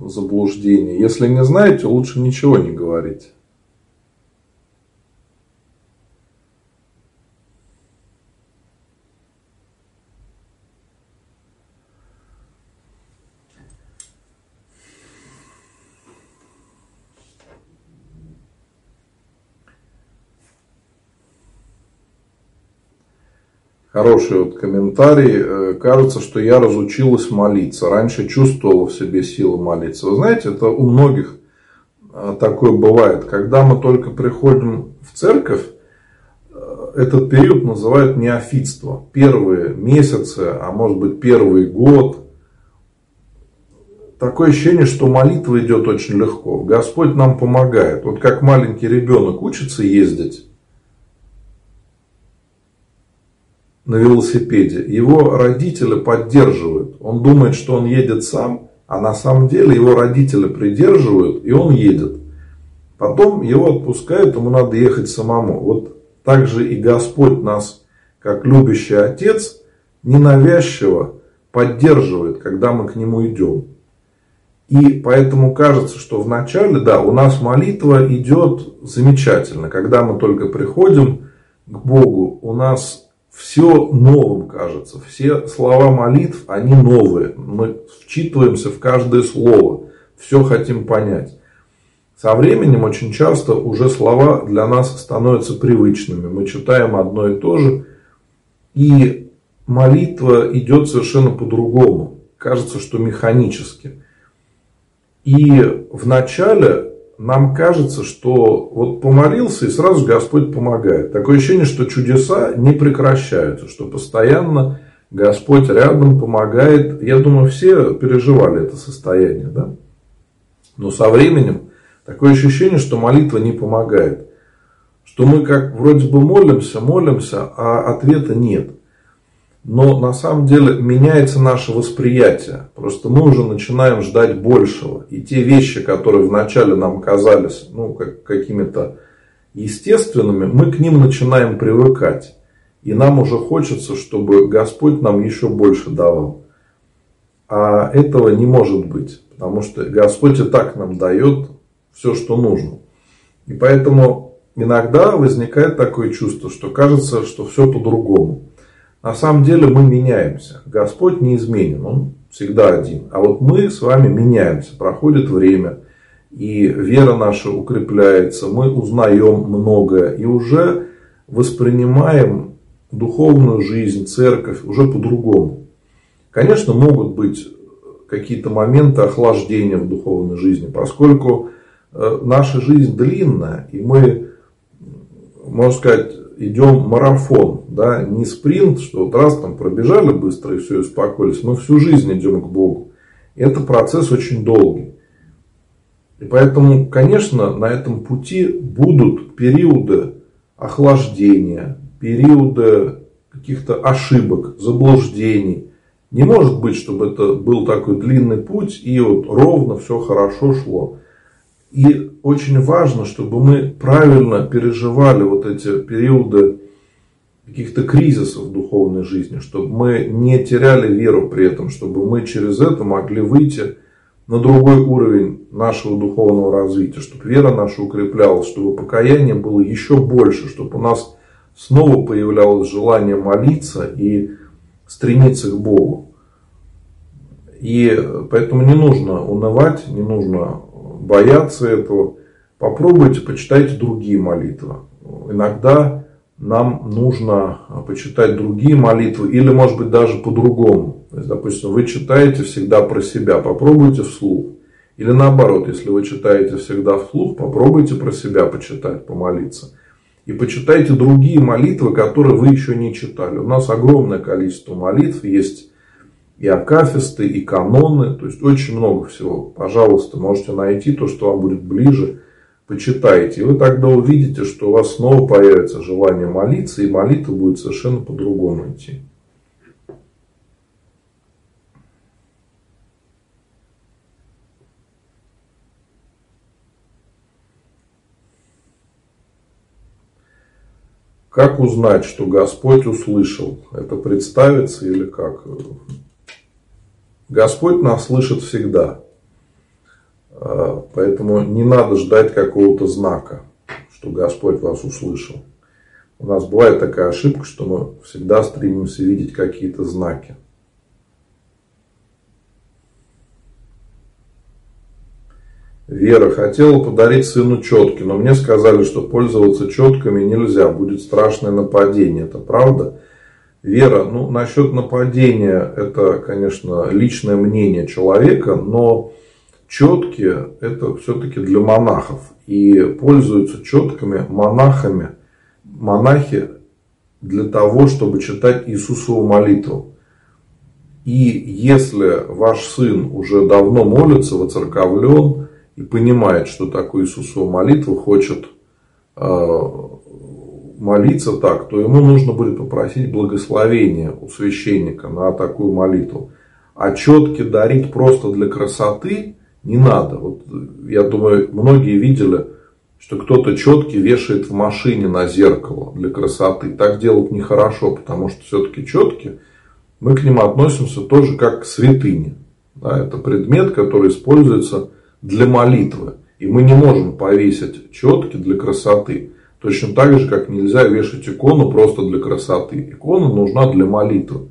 заблуждение. Если не знаете, лучше ничего не говорить. Хороший вот комментарий. Э, кажется, что я разучилась молиться. Раньше чувствовала в себе силу молиться. Вы знаете, это у многих э, такое бывает. Когда мы только приходим в церковь, э, этот период называют неофитство. Первые месяцы, а может быть первый год. Такое ощущение, что молитва идет очень легко. Господь нам помогает. Вот как маленький ребенок учится ездить на велосипеде, его родители поддерживают. Он думает, что он едет сам, а на самом деле его родители придерживают, и он едет. Потом его отпускают, ему надо ехать самому. Вот так же и Господь нас, как любящий Отец, ненавязчиво поддерживает, когда мы к Нему идем. И поэтому кажется, что вначале, да, у нас молитва идет замечательно. Когда мы только приходим к Богу, у нас все новым кажется. Все слова молитв, они новые. Мы вчитываемся в каждое слово. Все хотим понять. Со временем очень часто уже слова для нас становятся привычными. Мы читаем одно и то же. И молитва идет совершенно по-другому. Кажется, что механически. И вначале нам кажется, что вот помолился и сразу Господь помогает. Такое ощущение, что чудеса не прекращаются, что постоянно Господь рядом помогает. Я думаю, все переживали это состояние. Да? Но со временем такое ощущение, что молитва не помогает. что мы как вроде бы молимся, молимся, а ответа нет. Но на самом деле меняется наше восприятие. Просто мы уже начинаем ждать большего. И те вещи, которые вначале нам казались ну, как, какими-то естественными, мы к ним начинаем привыкать. И нам уже хочется, чтобы Господь нам еще больше давал. А этого не может быть. Потому что Господь и так нам дает все, что нужно. И поэтому иногда возникает такое чувство, что кажется, что все по-другому. На самом деле мы меняемся. Господь неизменен, Он всегда один. А вот мы с вами меняемся, проходит время, и вера наша укрепляется, мы узнаем многое и уже воспринимаем духовную жизнь, церковь уже по-другому. Конечно, могут быть какие-то моменты охлаждения в духовной жизни, поскольку э, наша жизнь длинная, и мы, можно сказать, идем марафон, да, не спринт, что вот раз там пробежали быстро и все, успокоились. Мы всю жизнь идем к Богу. И это процесс очень долгий. И поэтому, конечно, на этом пути будут периоды охлаждения, периоды каких-то ошибок, заблуждений. Не может быть, чтобы это был такой длинный путь и вот ровно все хорошо шло. И очень важно, чтобы мы правильно переживали вот эти периоды каких-то кризисов в духовной жизни, чтобы мы не теряли веру при этом, чтобы мы через это могли выйти на другой уровень нашего духовного развития, чтобы вера наша укреплялась, чтобы покаяние было еще больше, чтобы у нас снова появлялось желание молиться и стремиться к Богу. И поэтому не нужно унывать, не нужно бояться этого, попробуйте, почитайте другие молитвы. Иногда нам нужно почитать другие молитвы или, может быть, даже по-другому. То есть, допустим, вы читаете всегда про себя, попробуйте вслух. Или наоборот, если вы читаете всегда вслух, попробуйте про себя почитать, помолиться. И почитайте другие молитвы, которые вы еще не читали. У нас огромное количество молитв есть и акафисты, и каноны, то есть очень много всего. Пожалуйста, можете найти то, что вам будет ближе, почитайте. И вы тогда увидите, что у вас снова появится желание молиться, и молитва будет совершенно по-другому идти. Как узнать, что Господь услышал? Это представится или как? Господь нас слышит всегда. А, поэтому не надо ждать какого-то знака, что Господь вас услышал. У нас бывает такая ошибка, что мы всегда стремимся видеть какие-то знаки. Вера хотела подарить сыну четки, но мне сказали, что пользоваться четками нельзя, будет страшное нападение. Это правда? Вера, ну, насчет нападения, это, конечно, личное мнение человека, но четки это все-таки для монахов. И пользуются четками монахами, монахи для того, чтобы читать Иисусову молитву. И если ваш сын уже давно молится, воцерковлен и понимает, что такое Иисусова молитва, хочет э, молиться так, то ему нужно будет попросить благословения у священника на такую молитву. А четки дарить просто для красоты не надо. Вот, я думаю, многие видели, что кто-то четки вешает в машине на зеркало для красоты. Так делать нехорошо, потому что все-таки четки, мы к ним относимся тоже как к святыне. Да, это предмет, который используется для молитвы. И мы не можем повесить четки для красоты. Точно так же, как нельзя вешать икону просто для красоты. Икона нужна для молитвы.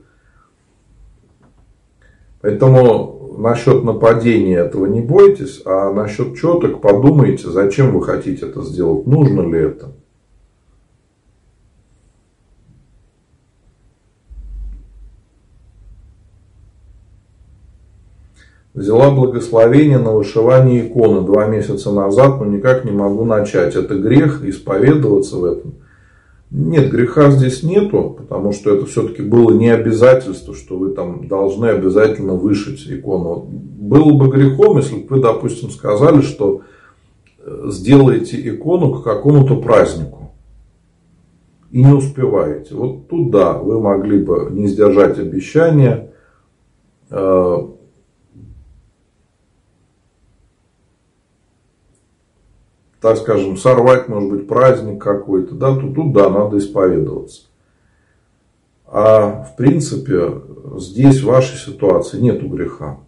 Поэтому насчет нападения этого не бойтесь, а насчет четок подумайте, зачем вы хотите это сделать, нужно ли это. Взяла благословение на вышивание иконы два месяца назад, но никак не могу начать. Это грех, исповедоваться в этом. Нет, греха здесь нету, потому что это все-таки было не обязательство, что вы там должны обязательно вышить икону. Было бы грехом, если бы вы, допустим, сказали, что э, сделаете икону к какому-то празднику. и не успеваете. Вот туда вы могли бы не сдержать обещания, так скажем, сорвать, может быть, праздник какой-то, да, то тут, да, надо исповедоваться. А в принципе, здесь в вашей ситуации нету греха.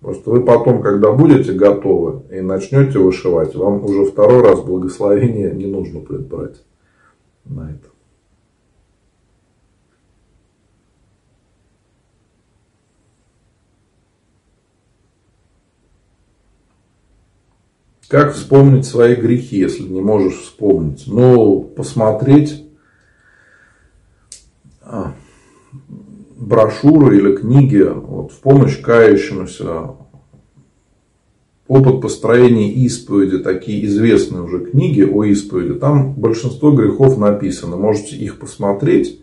Просто вы потом, когда будете готовы и начнете вышивать, вам уже второй раз благословение не нужно будет брать на это. Как вспомнить свои грехи, если не можешь вспомнить? Ну, посмотреть а, брошюры или книги вот, в помощь кающемуся. Опыт построения исповеди, такие известные уже книги о исповеди, там большинство грехов написано. Можете их посмотреть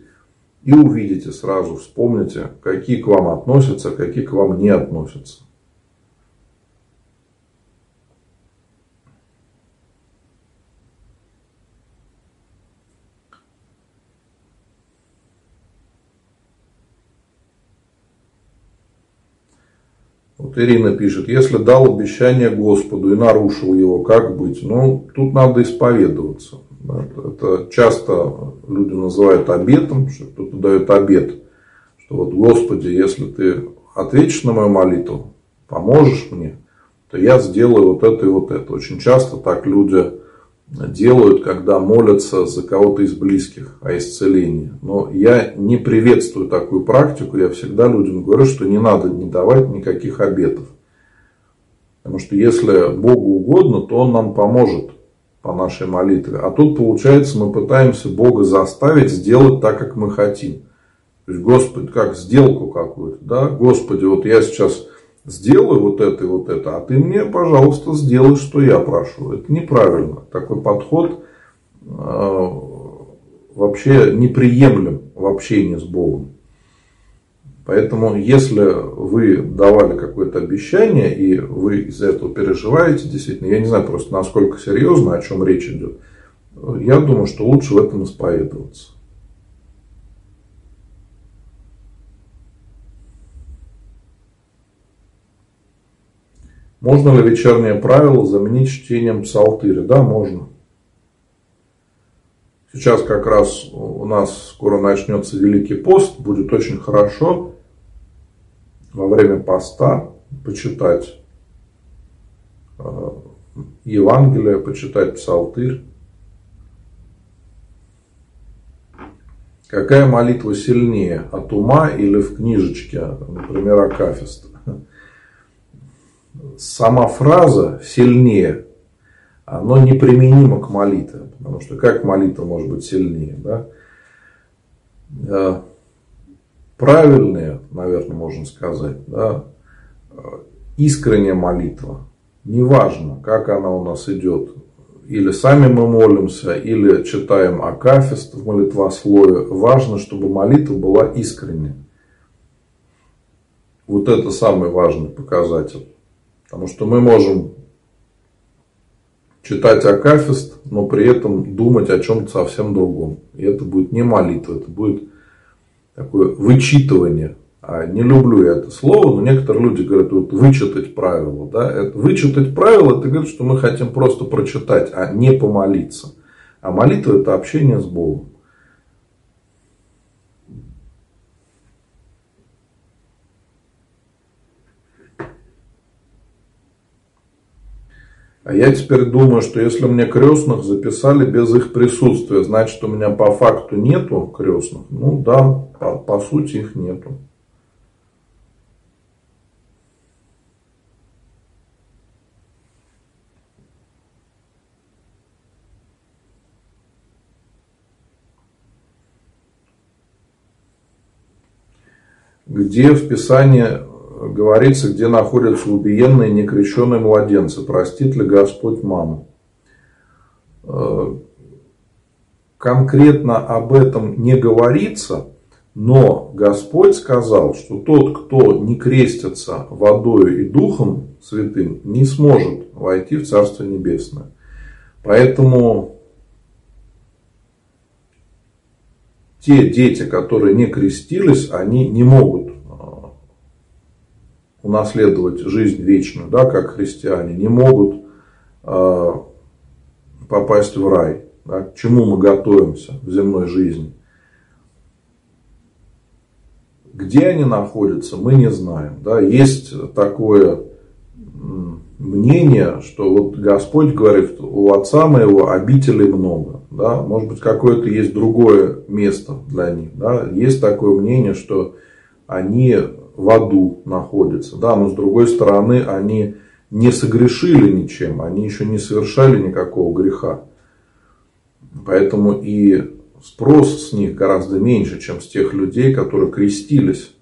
и увидите сразу, вспомните, какие к вам относятся, какие к вам не относятся. Вот Ирина пишет, если дал обещание Господу и нарушил его, как быть? Ну, тут надо исповедоваться. Это часто люди называют обетом, что кто-то дает обет, что вот Господи, если ты ответишь на мою молитву, поможешь мне, то я сделаю вот это и вот это. Очень часто так люди делают, когда молятся за кого-то из близких о исцелении. Но я не приветствую такую практику. Я всегда людям говорю, что не надо не давать никаких обетов. Потому что если Богу угодно, то Он нам поможет по нашей молитве. А тут получается мы пытаемся Бога заставить сделать так, как мы хотим. То есть, Господи, как сделку какую-то. Да? Господи, вот я сейчас сделай вот это и вот это, а ты мне, пожалуйста, сделай, что я прошу. Это неправильно. Такой подход э, вообще неприемлем в общении с Богом. Поэтому, если вы давали какое-то обещание, и вы из-за этого переживаете, действительно, я не знаю просто, насколько серьезно, о чем речь идет, я думаю, что лучше в этом исповедоваться. Можно ли вечернее правило заменить чтением псалтыря? Да, можно. Сейчас как раз у нас скоро начнется Великий пост. Будет очень хорошо во время поста почитать э, Евангелие, почитать псалтырь. Какая молитва сильнее, от ума или в книжечке, например, Акафиста? Сама фраза сильнее, оно неприменимо к молитве. Потому что как молитва может быть сильнее? Да? Э, правильная, наверное, можно сказать, да? искренняя молитва. Неважно, как она у нас идет. Или сами мы молимся, или читаем Акафист в молитвослове. Важно, чтобы молитва была искренней. Вот это самый важный показатель. Потому что мы можем читать Акафист, но при этом думать о чем-то совсем другом. И это будет не молитва, это будет такое вычитывание. А не люблю я это слово, но некоторые люди говорят, вот вычитать правила. Да? Вычитать правила, это говорит, что мы хотим просто прочитать, а не помолиться. А молитва это общение с Богом. А я теперь думаю, что если мне крестных записали без их присутствия, значит у меня по факту нету крестных. Ну да, по, по сути их нету. Где в Писании говорится, где находятся убиенные некрещенные младенцы. Простит ли Господь маму? Э, конкретно об этом не говорится, но Господь сказал, что тот, кто не крестится водой и духом святым, не сможет войти в Царство Небесное. Поэтому те дети, которые не крестились, они не могут унаследовать жизнь вечную, да, как христиане, не могут э, попасть в рай. Да, к чему мы готовимся в земной жизни. Где они находятся, мы не знаем. Да. Есть такое мнение, что вот Господь говорит, у отца моего обителей много. Да? Может быть, какое-то есть другое место для них. Да? Есть такое мнение, что они в аду находятся. Да? Но с другой стороны, они не согрешили ничем, они еще не совершали никакого греха. Поэтому и спрос с них гораздо меньше, чем с тех людей, которые крестились.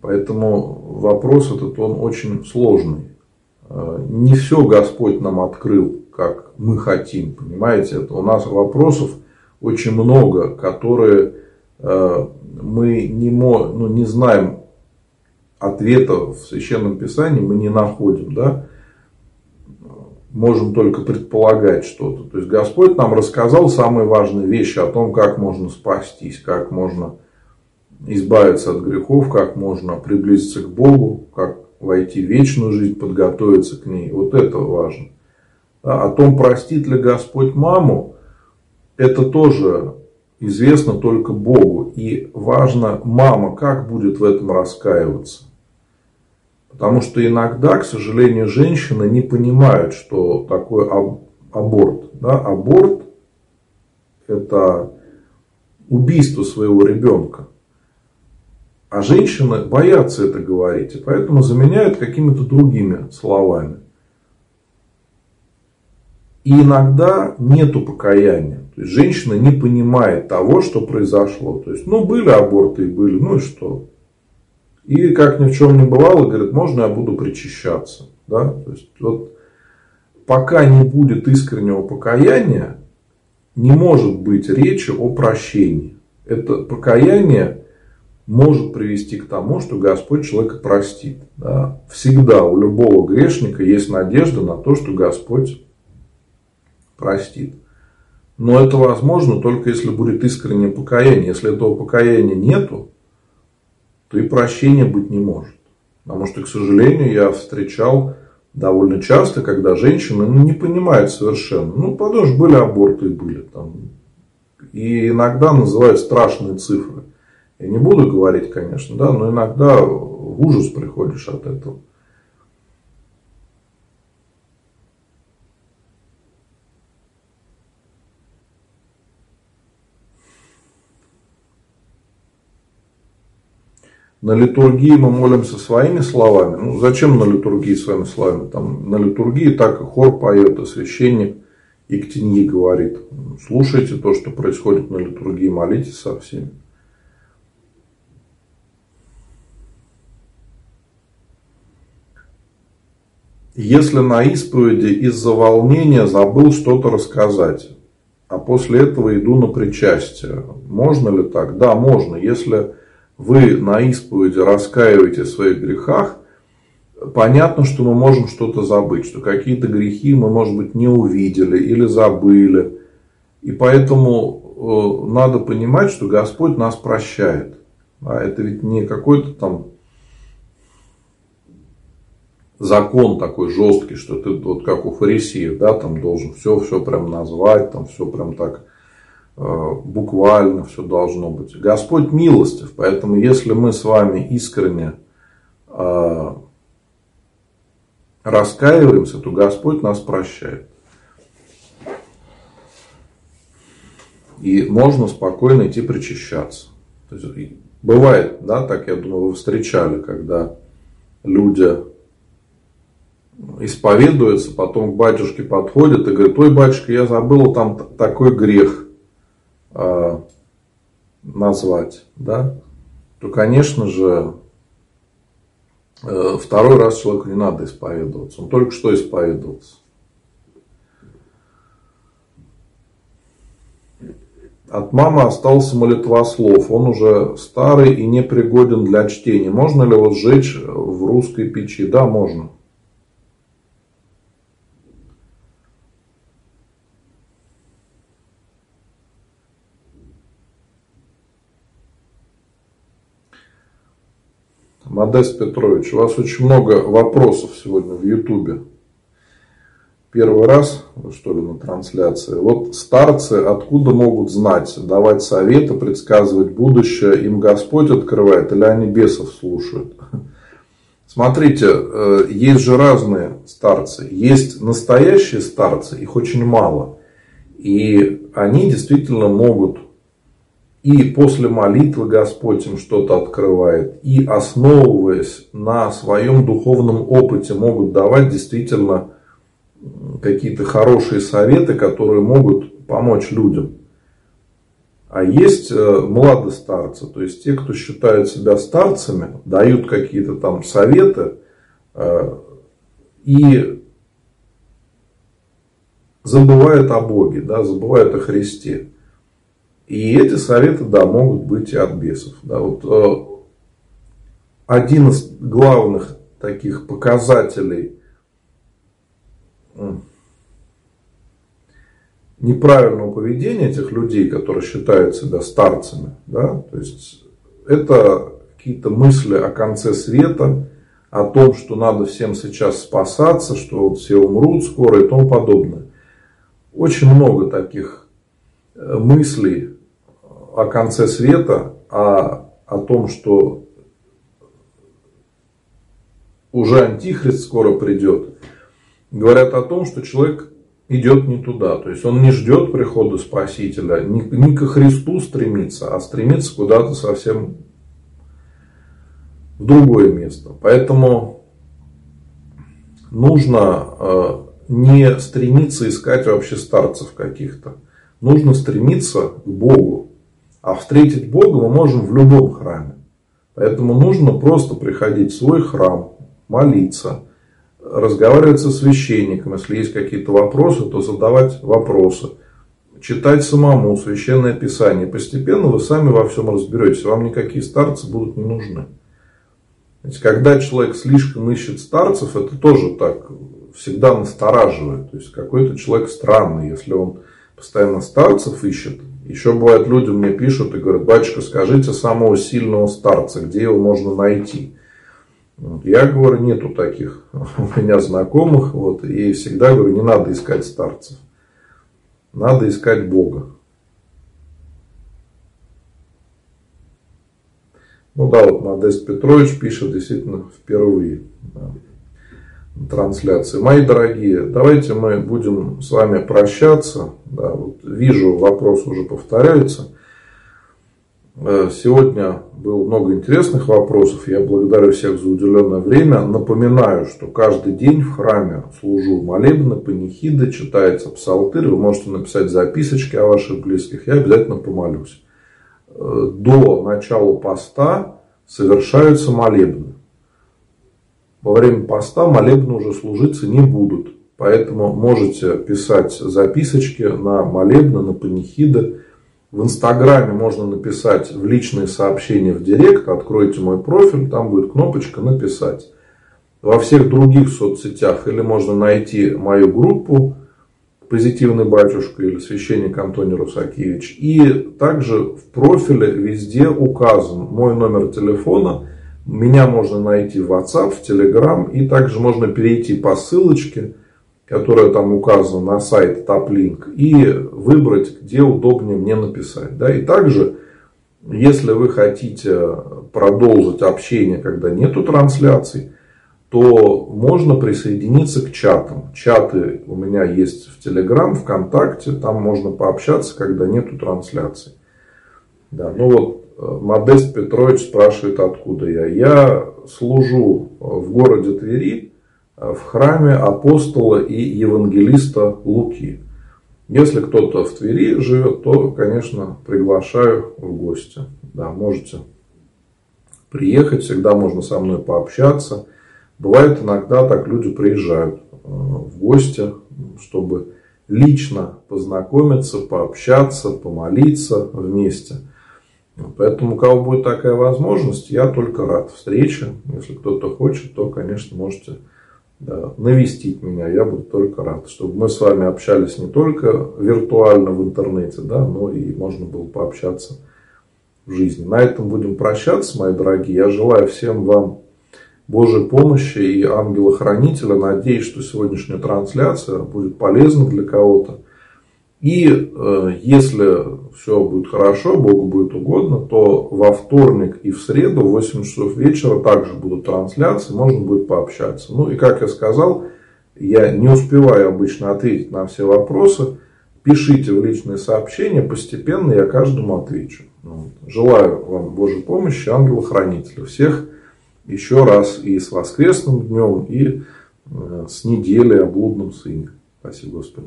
Поэтому вопрос этот, он очень сложный. Э, не все Господь нам открыл, как мы хотим, понимаете? Это у нас вопросов очень много, которые мы не, ну, не знаем ответа в Священном Писании, мы не находим, да? Можем только предполагать что-то. То есть Господь нам рассказал самые важные вещи о том, как можно спастись, как можно избавиться от грехов, как можно приблизиться к Богу, как войти в вечную жизнь, подготовиться к ней. Вот это важно. А о том, простит ли Господь маму, это тоже известно только Богу. И важно, мама как будет в этом раскаиваться. Потому что иногда, к сожалению, женщины не понимают, что такое аборт. Да? Аборт – это убийство своего ребенка. А женщины боятся это говорить, и поэтому заменяют какими-то другими словами. И иногда нету покаяния. Есть женщина не понимает того, что произошло. То есть, ну, были аборты и были, ну и что? И как ни в чем не бывало, говорит, можно я буду причащаться. Да? То есть, вот, пока не будет искреннего покаяния, не может быть речи о прощении. Это покаяние может привести к тому, что Господь человека простит. Да? Всегда у любого грешника есть надежда на то, что Господь простит. Но это возможно только если будет искреннее покаяние. Если этого покаяния нету, то и прощения быть не может. Потому что, к сожалению, я встречал довольно часто, когда женщины ну, не понимают совершенно. Ну, потому были аборты, были там. И иногда называют страшные цифры. Я не буду говорить, конечно, да, но иногда в ужас приходишь от этого. На литургии мы молимся своими словами. Ну, зачем на литургии своими словами? Там, на литургии так и хор поет, и священник и к теньи говорит. Слушайте то, что происходит на литургии, молитесь со всеми. Если на исповеди из-за волнения забыл что-то рассказать, а после этого иду на причастие, можно ли так? Да, можно. Если вы на исповеди раскаиваете в своих грехах, понятно, что мы можем что-то забыть, что какие-то грехи мы, может быть, не увидели или забыли. И поэтому э, надо понимать, что Господь нас прощает. А это ведь не какой-то там закон такой жесткий, что ты вот как у фарисеев, да, там должен все, все прям назвать, там все прям так буквально все должно быть. Господь милостив, поэтому если мы с вами искренне э, раскаиваемся, то Господь нас прощает. И можно спокойно идти причащаться. Есть, бывает, да, так я думаю, вы встречали, когда люди исповедуется, потом к батюшке подходит и говорит, ой, батюшка, я забыл там такой грех э, назвать, да, то, конечно же, э, второй раз человеку не надо исповедоваться, он только что исповедовался. От мамы остался молитвослов. Он уже старый и непригоден для чтения. Можно ли его сжечь в русской печи? Да, можно. Модест Петрович, у вас очень много вопросов сегодня в Ютубе. Первый раз, что ли, на трансляции. Вот старцы откуда могут знать, давать советы, предсказывать будущее? Им Господь открывает или они бесов слушают? Смотрите, э, есть же разные старцы. Есть настоящие старцы, их очень мало. И они действительно могут и после молитвы Господь им что-то открывает, и основываясь на своем духовном опыте, могут давать действительно какие-то хорошие советы, которые могут помочь людям. А есть э, младостарцы, то есть те, кто считают себя старцами, дают какие-то там советы э, и забывают о Боге, да, забывают о Христе. И эти советы, да, могут быть от бесов. Да. Вот, э, один из главных таких показателей неправильного поведения этих людей, которые считают себя старцами, да, то есть это какие-то мысли о конце света, о том, что надо всем сейчас спасаться, что вот все умрут скоро и тому подобное. Очень много таких э, мыслей о конце света, о, о том, что уже антихрист скоро придет, говорят о том, что человек идет не туда. То есть он не ждет прихода Спасителя, не, не ко Христу стремится, а стремится куда-то совсем в другое место. Поэтому нужно э, не стремиться искать вообще старцев каких-то. Нужно стремиться к Богу. А встретить Бога мы можем в любом храме. Поэтому нужно просто приходить в свой храм, молиться – разговаривать со священником, если есть какие-то вопросы, то задавать вопросы, читать самому священное писание. Постепенно вы сами во всем разберетесь, вам никакие старцы будут не нужны. Когда человек слишком ищет старцев, это тоже так всегда настораживает. То есть какой-то человек странный, если он постоянно старцев ищет. Еще бывает, люди мне пишут и говорят, батюшка, скажите самого сильного старца, где его можно найти. Я говорю, нету таких у меня знакомых. Вот, и всегда говорю, не надо искать старцев. Надо искать Бога. Ну да, вот Модест Петрович пишет действительно впервые да, трансляции. Мои дорогие, давайте мы будем с вами прощаться. Да, вот вижу, вопрос уже повторяется. Э, сегодня было много интересных вопросов. Я благодарю всех за уделенное время. Напоминаю, что каждый день в храме служу молебны, панихиды, читается псалтырь. Вы можете написать записочки о ваших близких. Я обязательно помолюсь. Э, до начала поста совершаются молебны. Во время поста молебны уже служиться не будут. Поэтому можете писать записочки на молебны, на панихиды в Инстаграме можно написать в личные сообщения в Директ, откройте мой профиль, там будет кнопочка «Написать». Во всех других соцсетях или можно найти мою группу «Позитивный батюшка» или «Священник Антоний Русакевич». И также в профиле везде указан мой номер телефона. Меня можно найти в WhatsApp, в Telegram. И также можно перейти по ссылочке которая там указана на сайт TopLink, и выбрать, где удобнее мне написать. Да? И также, если вы хотите продолжить общение, когда нету трансляций, то можно присоединиться к чатам. Чаты у меня есть в Telegram, ВКонтакте, там можно пообщаться, когда нету трансляций. Да, ну вот, Модест Петрович спрашивает, откуда я. Я служу в городе Твери, в храме апостола и евангелиста Луки. Если кто-то в Твери живет, то, конечно, приглашаю в гости. Да, можете приехать, всегда можно со мной пообщаться. Бывает иногда так люди приезжают э, в гости, чтобы лично познакомиться, пообщаться, помолиться вместе. Поэтому, у кого будет такая возможность, я только рад встрече. Если кто-то хочет, то, конечно, можете да, навестить меня, я буду только рад, чтобы мы с вами общались не только виртуально в интернете, да, но и можно было пообщаться в жизни. На этом будем прощаться, мои дорогие. Я желаю всем вам Божьей помощи и ангела-хранителя. Надеюсь, что сегодняшняя трансляция будет полезна для кого-то. И э, если все будет хорошо, Богу будет угодно, то во вторник и в среду в 8 часов вечера также будут трансляции, можно будет пообщаться. Ну и как я сказал, я не успеваю обычно ответить на все вопросы. Пишите в личные сообщения, постепенно я каждому отвечу. Ну, желаю вам Божьей помощи, ангела-хранителя. Всех еще раз и с воскресным днем, и э, с неделей о блудном сыне. Спасибо, Господи.